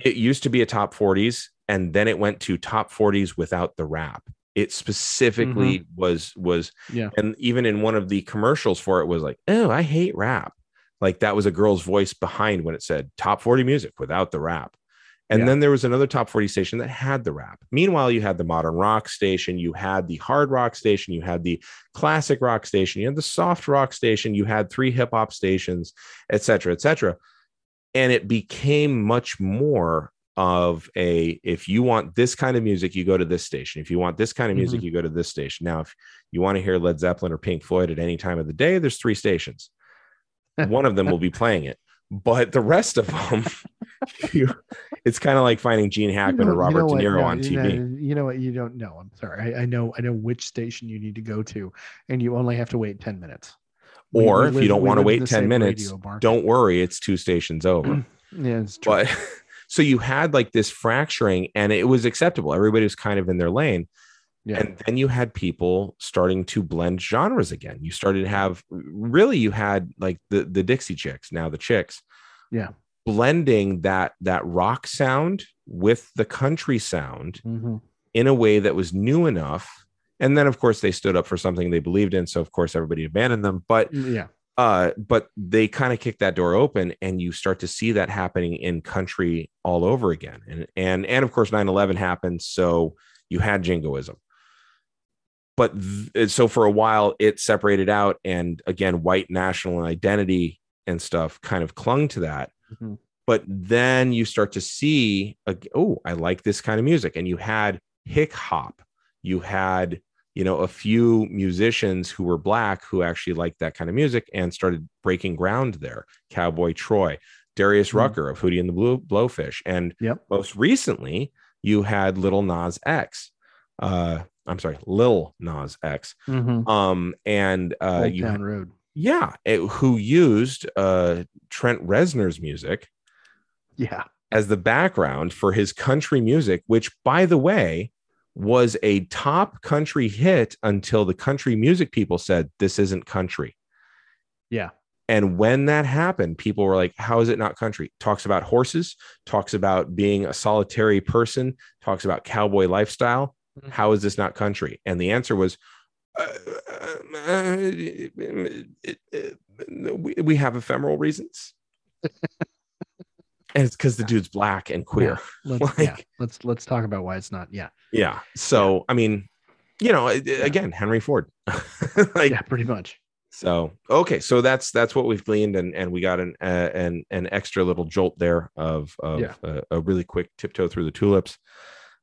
it used to be a top 40s and then it went to top 40s without the rap. It specifically mm-hmm. was was Yeah. and even in one of the commercials for it was like, "Oh, I hate rap." Like that was a girl's voice behind when it said top 40 music without the rap. And Yeah. then there was another top 40 station that had the rap. Meanwhile, you had the modern rock station, you had the hard rock station, you had the classic rock station, you had the soft rock station, you had three hip hop stations, et cetera, et cetera. And it became much more of a if you want this kind of music, you go to this station. If you want this kind of music, mm-hmm. you go to this station. Now, if you want to hear Led Zeppelin or Pink Floyd at any time of the day, there's three stations. (laughs) One of them will be playing it, but the rest of them, (laughs) you, it's kind of like finding Gene Hackman You or know- you Robert know De? Niro No, on you TV. You know what? You don't know. I'm sorry. I, I know. I know which station you need to go to, and you only have to wait ten minutes. Or we if live- you don't want to wait 10 minutes, don't worry, it's two stations over. (clears throat) Yeah, it's true. but (laughs) so you had like this fracturing and it was acceptable. Everybody was kind of in their lane. Yeah. And then you had people starting to blend genres again. You started to have really you had like the the Dixie Chicks, now the Chicks, yeah. blending that that rock sound with the country sound Mhm. in a way that was new enough. And then of course they stood up for something they believed in, so of course everybody abandoned them, but Yeah. uh but they kind of kick that door open and you start to see that happening in country all over again and and and of course 9-11 happened so you had jingoism but th- so for a while it separated out and again white national identity and stuff kind of clung to that Mhm. but then you start to see oh i like this kind of music and you had hick hop you had you know a few musicians who were black who actually liked that kind of music and started breaking ground there cowboy troy darius Mhm. rucker of hootie and the Blue, blowfish and Yep. most recently you had little nas x uh i'm sorry lil nas x Mhm. um and uh Old you Town Road. yeah it- who used uh trent reznor's music Yeah. as the background for his country music, which, by the way, was a top country hit until the country music people said, This isn't country. Yeah. And when that happened, people were like, How is it not country? Talks about horses, talks about being a solitary person, talks about cowboy lifestyle. Mhm. How is this not country? And the answer was, uh, uh, we, we have ephemeral reasons. (laughs) and it's because the dude's black and queer. Let's, (laughs) yeah. Let's let's talk about why it's not. Yeah. Yeah. So, I mean, you know, again, Henry Ford. (laughs) like, yeah. Pretty much. so okay, so that's that's what we've gleaned, and and we got an uh, an an extra little jolt there of of Yeah. uh, a really quick tiptoe through the tulips.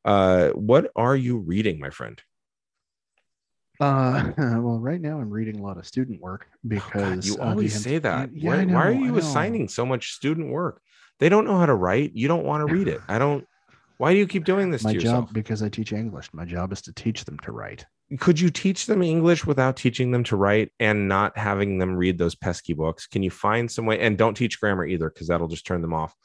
Uh, what are you reading, my friend? Uh, (laughs) well, right now I'm reading a lot of student work Oh, God, because you uh, always say that. Yeah, why, know, why are you assigning so much student work? They don't know how to write. You don't want to read it. (sighs) I don't. Why do you keep doing this my to job yourself? because I teach English? My job is to teach them to write. could you teach them English without teaching them to write and not having them read those pesky books? Can you find some way? And don't teach grammar either, because that'll just turn them off.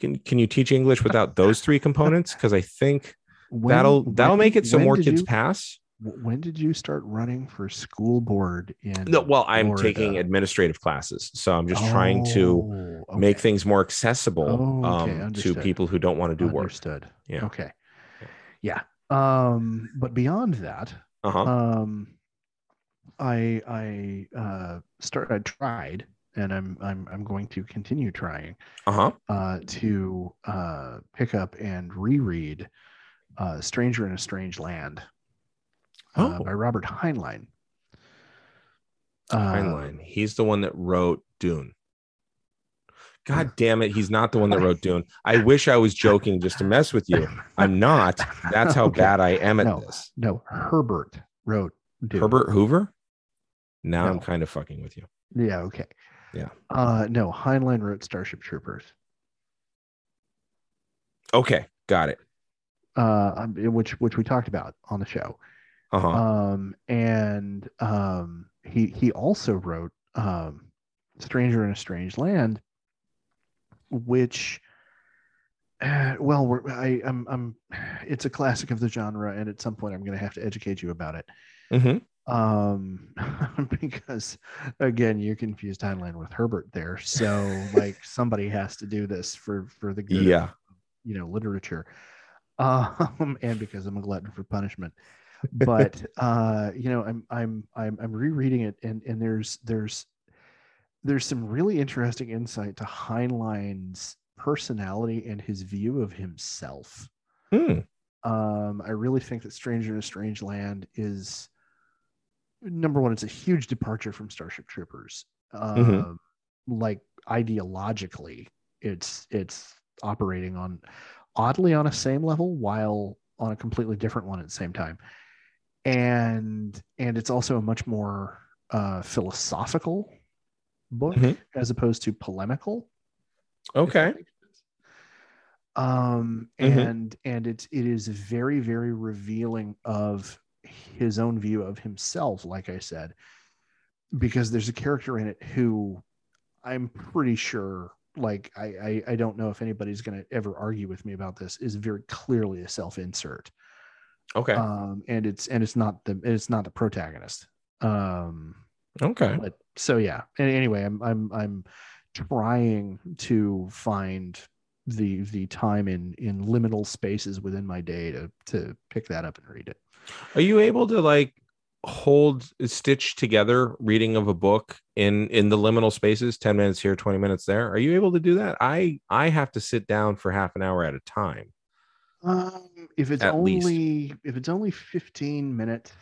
Can Can you teach English without those three components? Because I think When- that'll that'll when- make it so more kids you- pass. When did you start running for school board in? No, well, I'm Florida? taking administrative classes, so I'm just trying to Oh, make things more accessible Oh, okay, um, to people who don't want to do work. Understood. Yeah. Okay. Yeah. Um, but beyond that, Uh huh. um, I I uh, start. I tried, and I'm I'm I'm going to continue trying Uh huh. uh, to uh, pick up and reread uh, "Stranger in a Strange Land" uh, Oh. by Robert Heinlein. Uh, Heinlein. He's the one that wrote Dune. God damn it, he's not the one that wrote (laughs) Dune. I wish I was joking just to mess with you. I'm not. That's how (laughs) Okay. bad I am at No. this. No, Herbert wrote Dune. Herbert Hoover? Now I'm kind of fucking with you. Yeah. Okay. Yeah. Uh, no, Heinlein wrote Starship Troopers. Okay, got it. Uh, um, which which we talked about on the show. Uh-huh. Um, and um, he he also wrote um, Stranger in a Strange Land, which, uh, well, we're, I I'm I'm, it's a classic of the genre, and at some point I'm going to have to educate you about it. Mhm. Um, (laughs) because again, you confused Heinlein with Herbert there, so like somebody has to do this for for the good of, Yeah. you know literature um (laughs) and because i'm a glutton for punishment but (laughs) uh you know i'm i'm i'm, I'm rereading it and and there's there's there's some really interesting insight to heinlein's personality and his view of himself Hmm. um i really think that stranger in a strange land is number one it's a huge departure from starship troopers um Mhm. like ideologically it's it's operating on oddly on a same level while on a completely different one at the same time and and it's also a much more uh philosophical book Mhm. as opposed to polemical Okay. um Mhm. and and it's it is very very revealing of his own view of himself like i said because there's a character in it who i'm pretty sure like i i, I don't know if anybody's going to ever argue with me about this is very clearly a self-insert Okay. um and it's and it's not the it's not the protagonist um okay. but so yeah and anyway i'm i'm i'm trying to find the the time in in liminal spaces within my day to to pick that up and read it Are you able to like hold stitch together reading of a book in in the liminal spaces 10 minutes here 20 minutes there? Are you able to do that? I i have to sit down for half an hour at a time. Um if it's At least. only if it's only 15 minutes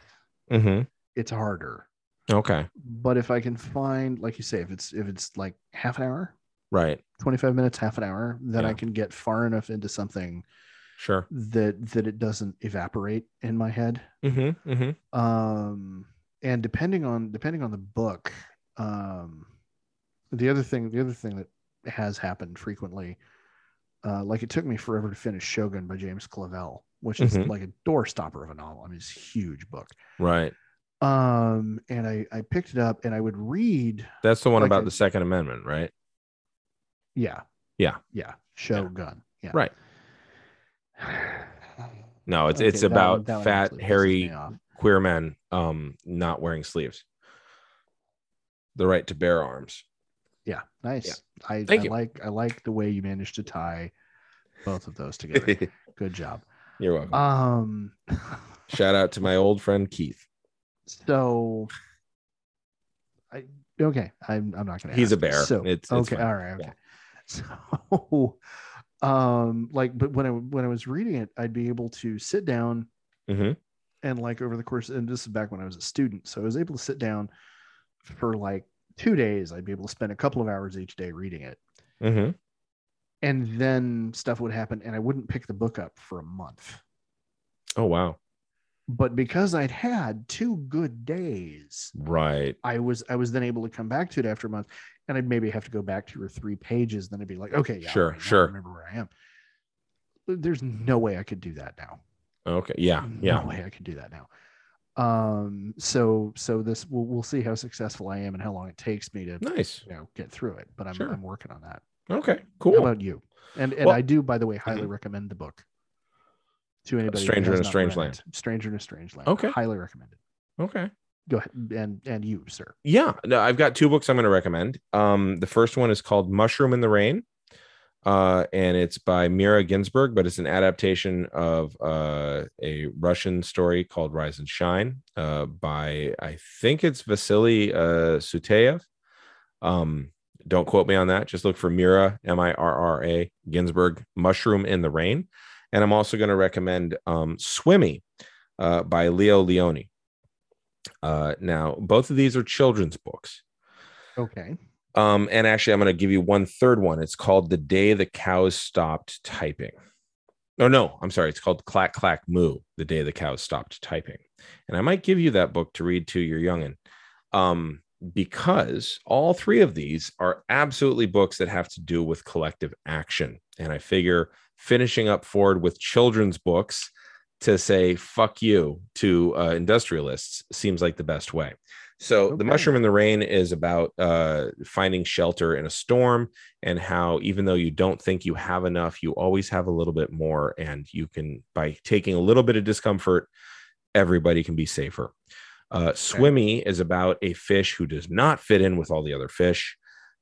mm-hmm. it's harder. Okay. But if i can find like you say if it's if it's like half an hour right. 25 minutes half an hour then i can get far enough into something sure. that that it doesn't evaporate in my head. Mm-hmm. Mm-hmm. um and depending on depending on the book um the other thing the other thing that has happened frequently uh like it took me forever to finish shogun by james clavell which is Mhm. like a doorstopper of a novel. I mean it's a huge book. Right. Um and i i picked it up and i would read that's the one Like about a- the second amendment right? Yeah. Yeah. yeah. Shogun. Yeah, right no it's Okay, it's that about that fat hairy queer men um not wearing sleeves. The right to bear arms. Yeah nice. I, I Thank you. like i like the way you managed to tie both of those together. (laughs) Good job. You're welcome. Um (laughs) shout out to my old friend keith. So i okay i'm, I'm not gonna He's a bear. so It's- it's okay fine. all right okay. (laughs) So um like but when i when i was reading it i'd be able to sit down mm-hmm. and like over the course and this is back when i was a student so i was able to sit down for like two days i'd be able to spend a couple of hours each day reading it Mm-hmm. and then stuff would happen and i wouldn't pick the book up for a month oh wow but because i'd had two good days right i was i was then able to come back to it after a month and i'd maybe have to go back two or three pages then i'd be like okay yeah, Sure, all right, now I sure. remember where i am there's no way i could do that now okay yeah yeah no way i could do that now Um, so so this we'll we'll see how successful I am and how long it takes me to Nice. you know get through it. But I'm Sure. I'm working on that. Okay. How Cool. about you? And and Well- I do, by the way, highly Mhm. recommend the book to anybody. who Stranger in a Strange Land. Stranger in a Strange Land. Okay. highly recommended. Okay. Go ahead and and you, sir. Yeah. No, I've got two books I'm going to recommend. Um, the first one is called Mushroom in the Rain. Uh, and it's by Mirra Ginsburg, but it's an adaptation of uh, a Russian story called Rise and Shine uh, by, I think it's Vasily uh, Suteyev. Um, don't quote me on that. Just look for Mirra, M I R R A, Ginsburg, Mushroom in the Rain. And I'm also going to recommend um, Swimmy uh, by Leo Lionni. Uh, now, both of these are children's books. Okay. Um, and actually, I'm going to give you one third one. It's called The Day the Cows Stopped Typing. Oh, no, I'm sorry. It's called Clack Clack Moo, The Day the Cows Stopped Typing. And I might give you that book to read to your youngin. Um, because all three of these are absolutely books that have to do with collective action. And I figure finishing up Ford with children's books to say fuck you to uh, industrialists seems like the best way. So, The Mushroom in the Rain is about uh, finding shelter in a storm and how, even though you don't think you have enough, you always have a little bit more. And you can, by taking a little bit of discomfort, everybody can be safer. Uh, Swimmy is about a fish who does not fit in with all the other fish.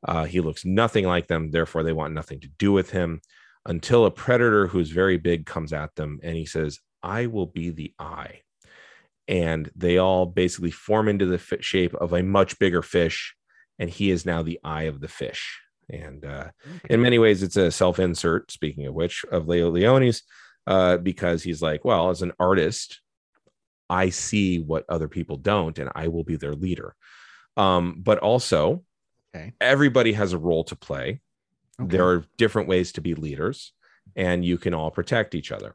Uh, he looks nothing like them, therefore, they want nothing to do with him until a predator who's very big comes at them and he says, I will be the eye. And they all basically form into the shape of a much bigger fish. And he is now the eye of the fish. And uh, in many ways, it's a self insert, speaking of which, of Leo Lionni's, uh, because he's like, well, as an artist, I see what other people don't, and I will be their leader. Um, but also, Okay. everybody has a role to play. Okay. There are different ways to be leaders, and you can all protect each other.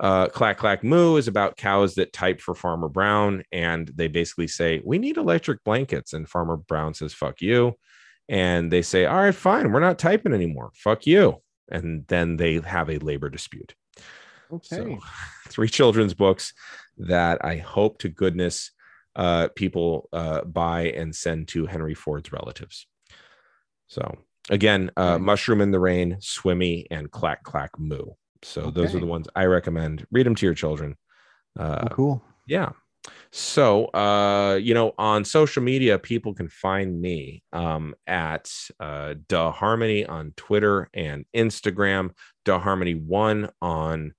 Uh, Clack Clack Moo is about cows that type for Farmer Brown, and they basically say, We need electric blankets. And Farmer Brown says, Fuck you. And they say, All right, fine, we're not typing anymore. Fuck you. And then they have a labor dispute. Okay. So, (laughs) three children's books that I hope to goodness uh, people uh, buy and send to Henry Ford's relatives. So, again, uh, Okay. Mushroom in the Rain, Swimmy, and Clack Clack Moo. So, those are the ones I recommend. Read them to your children. Uh, Well, cool. yeah. So, uh, you know, on social media, people can find me um, at uh, Da Harmony on Twitter and Instagram, Da Harmony One on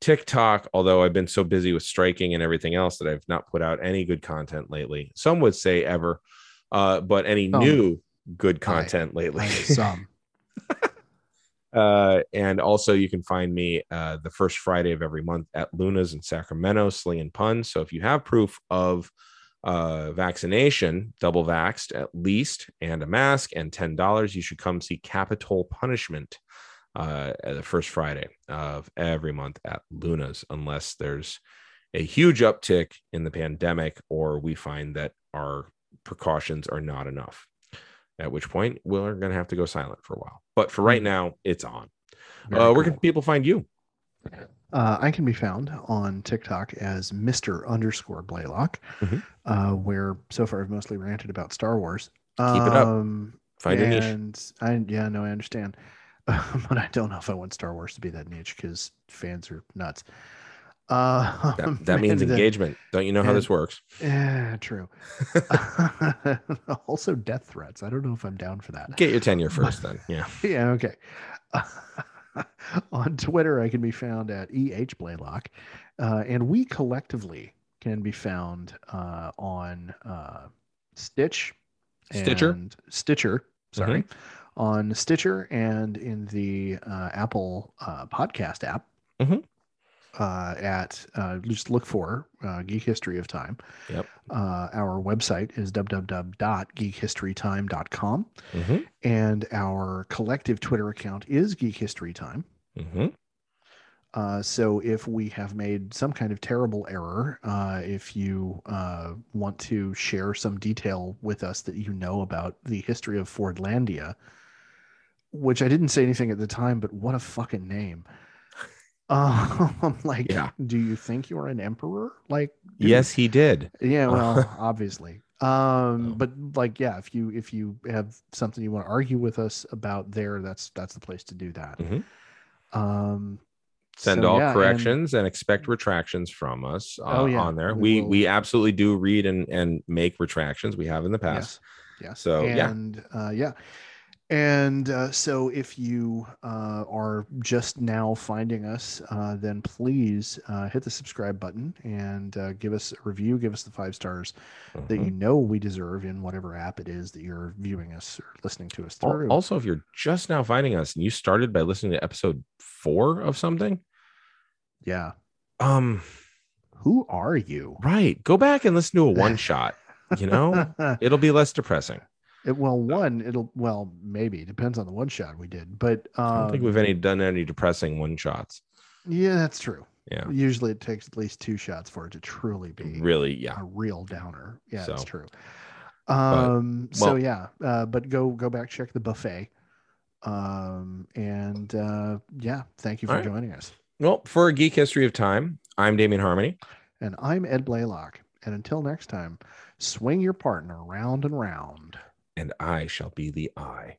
TikTok. Although I've been so busy with striking and everything else that I've not put out any good content lately. Some would say ever, uh, but any Some. new good content lately. I some. (laughs) (laughs) Uh, and also, you can find me uh, the first Friday of every month at Luna's in Sacramento, slinging puns. So if you have proof of uh, vaccination, double vaxxed at least, and a mask and $10, you should come see Capital Punishment uh, the first Friday of every month at Luna's, unless there's a huge uptick in the pandemic or we find that our precautions are not enough at which point we're going to have to go silent for a while. But for right now, it's on. Uh, where can people find you? Uh, I can be found on TikTok as Mr. underscore Blaylock, Mhm. uh, where so far I've mostly ranted about Star Wars. Keep it up. Um, Find your niche. and I, yeah, no, I understand. (laughs) but I don't know if I want Star Wars to be that niche because fans are nuts. Uh, That, (laughs) that means uh, engagement. Don't you know how and- this works? Yeah, true. (laughs) also, death threats. I don't know if I'm down for that. Get your tenure first, then. Yeah. (laughs) Yeah, okay. on Twitter, I can be found at eh Blaylock, uh, and we collectively can be found uh, on uh, Stitch, Stitcher? and Stitcher. Sorry, on Stitcher and in the uh, Apple uh, podcast app. Mhm. Uh, at uh, just look for uh, Geek History of Time. Yep. Uh, our website is www.geekhistorytime.com Mm-hmm. and our collective Twitter account is Geek History Time. Mm-hmm. Uh, so if we have made some kind of terrible error, uh, if you uh, want to share some detail with us that you know about the history of Fordlandia, which I didn't say anything at the time, but what a fucking name. (laughs) Um, like, Yeah. do you think you're an emperor? Like. Yes, he did. Yeah, (laughs) well, obviously. Um, but like, yeah, if you if you have something you want to argue with us about there, that's that's the place to do that. Mhm. Um, Send so, all yeah, corrections and, expect retractions from us uh, Oh, yeah, on there. we We will- we absolutely do read and and make retractions. We have in the past. Yes. Yes. So, yeah. and uh, yeah. And uh, so, if you uh, are just now finding us, uh, then please uh, hit the subscribe button and uh, give us a review. Give us the five stars that Mhm. you know we deserve in whatever app it is that you're viewing us or listening to us through. Also, if you're just now finding us and you started by listening to episode four of something, yeah. um, Who are you? right, go back and listen to a one (laughs) shot. You know, it'll be less depressing. It, well, one, it'll well maybe depends on the one shot we did, but um, I don't think we've any done any depressing one shots. Yeah, that's true. Yeah, Usually, it takes at least two shots for it to truly be really, yeah. a real downer. Yeah, that's true. Um. so well- yeah, uh, but go go back check the buffet. Um. And uh, yeah, thank you for right. joining us. Well, for a geek history of time, I'm Damien Harmony. And I'm Ed Blaylock. And until next time, swing your partner round and round. And I shall be the eye.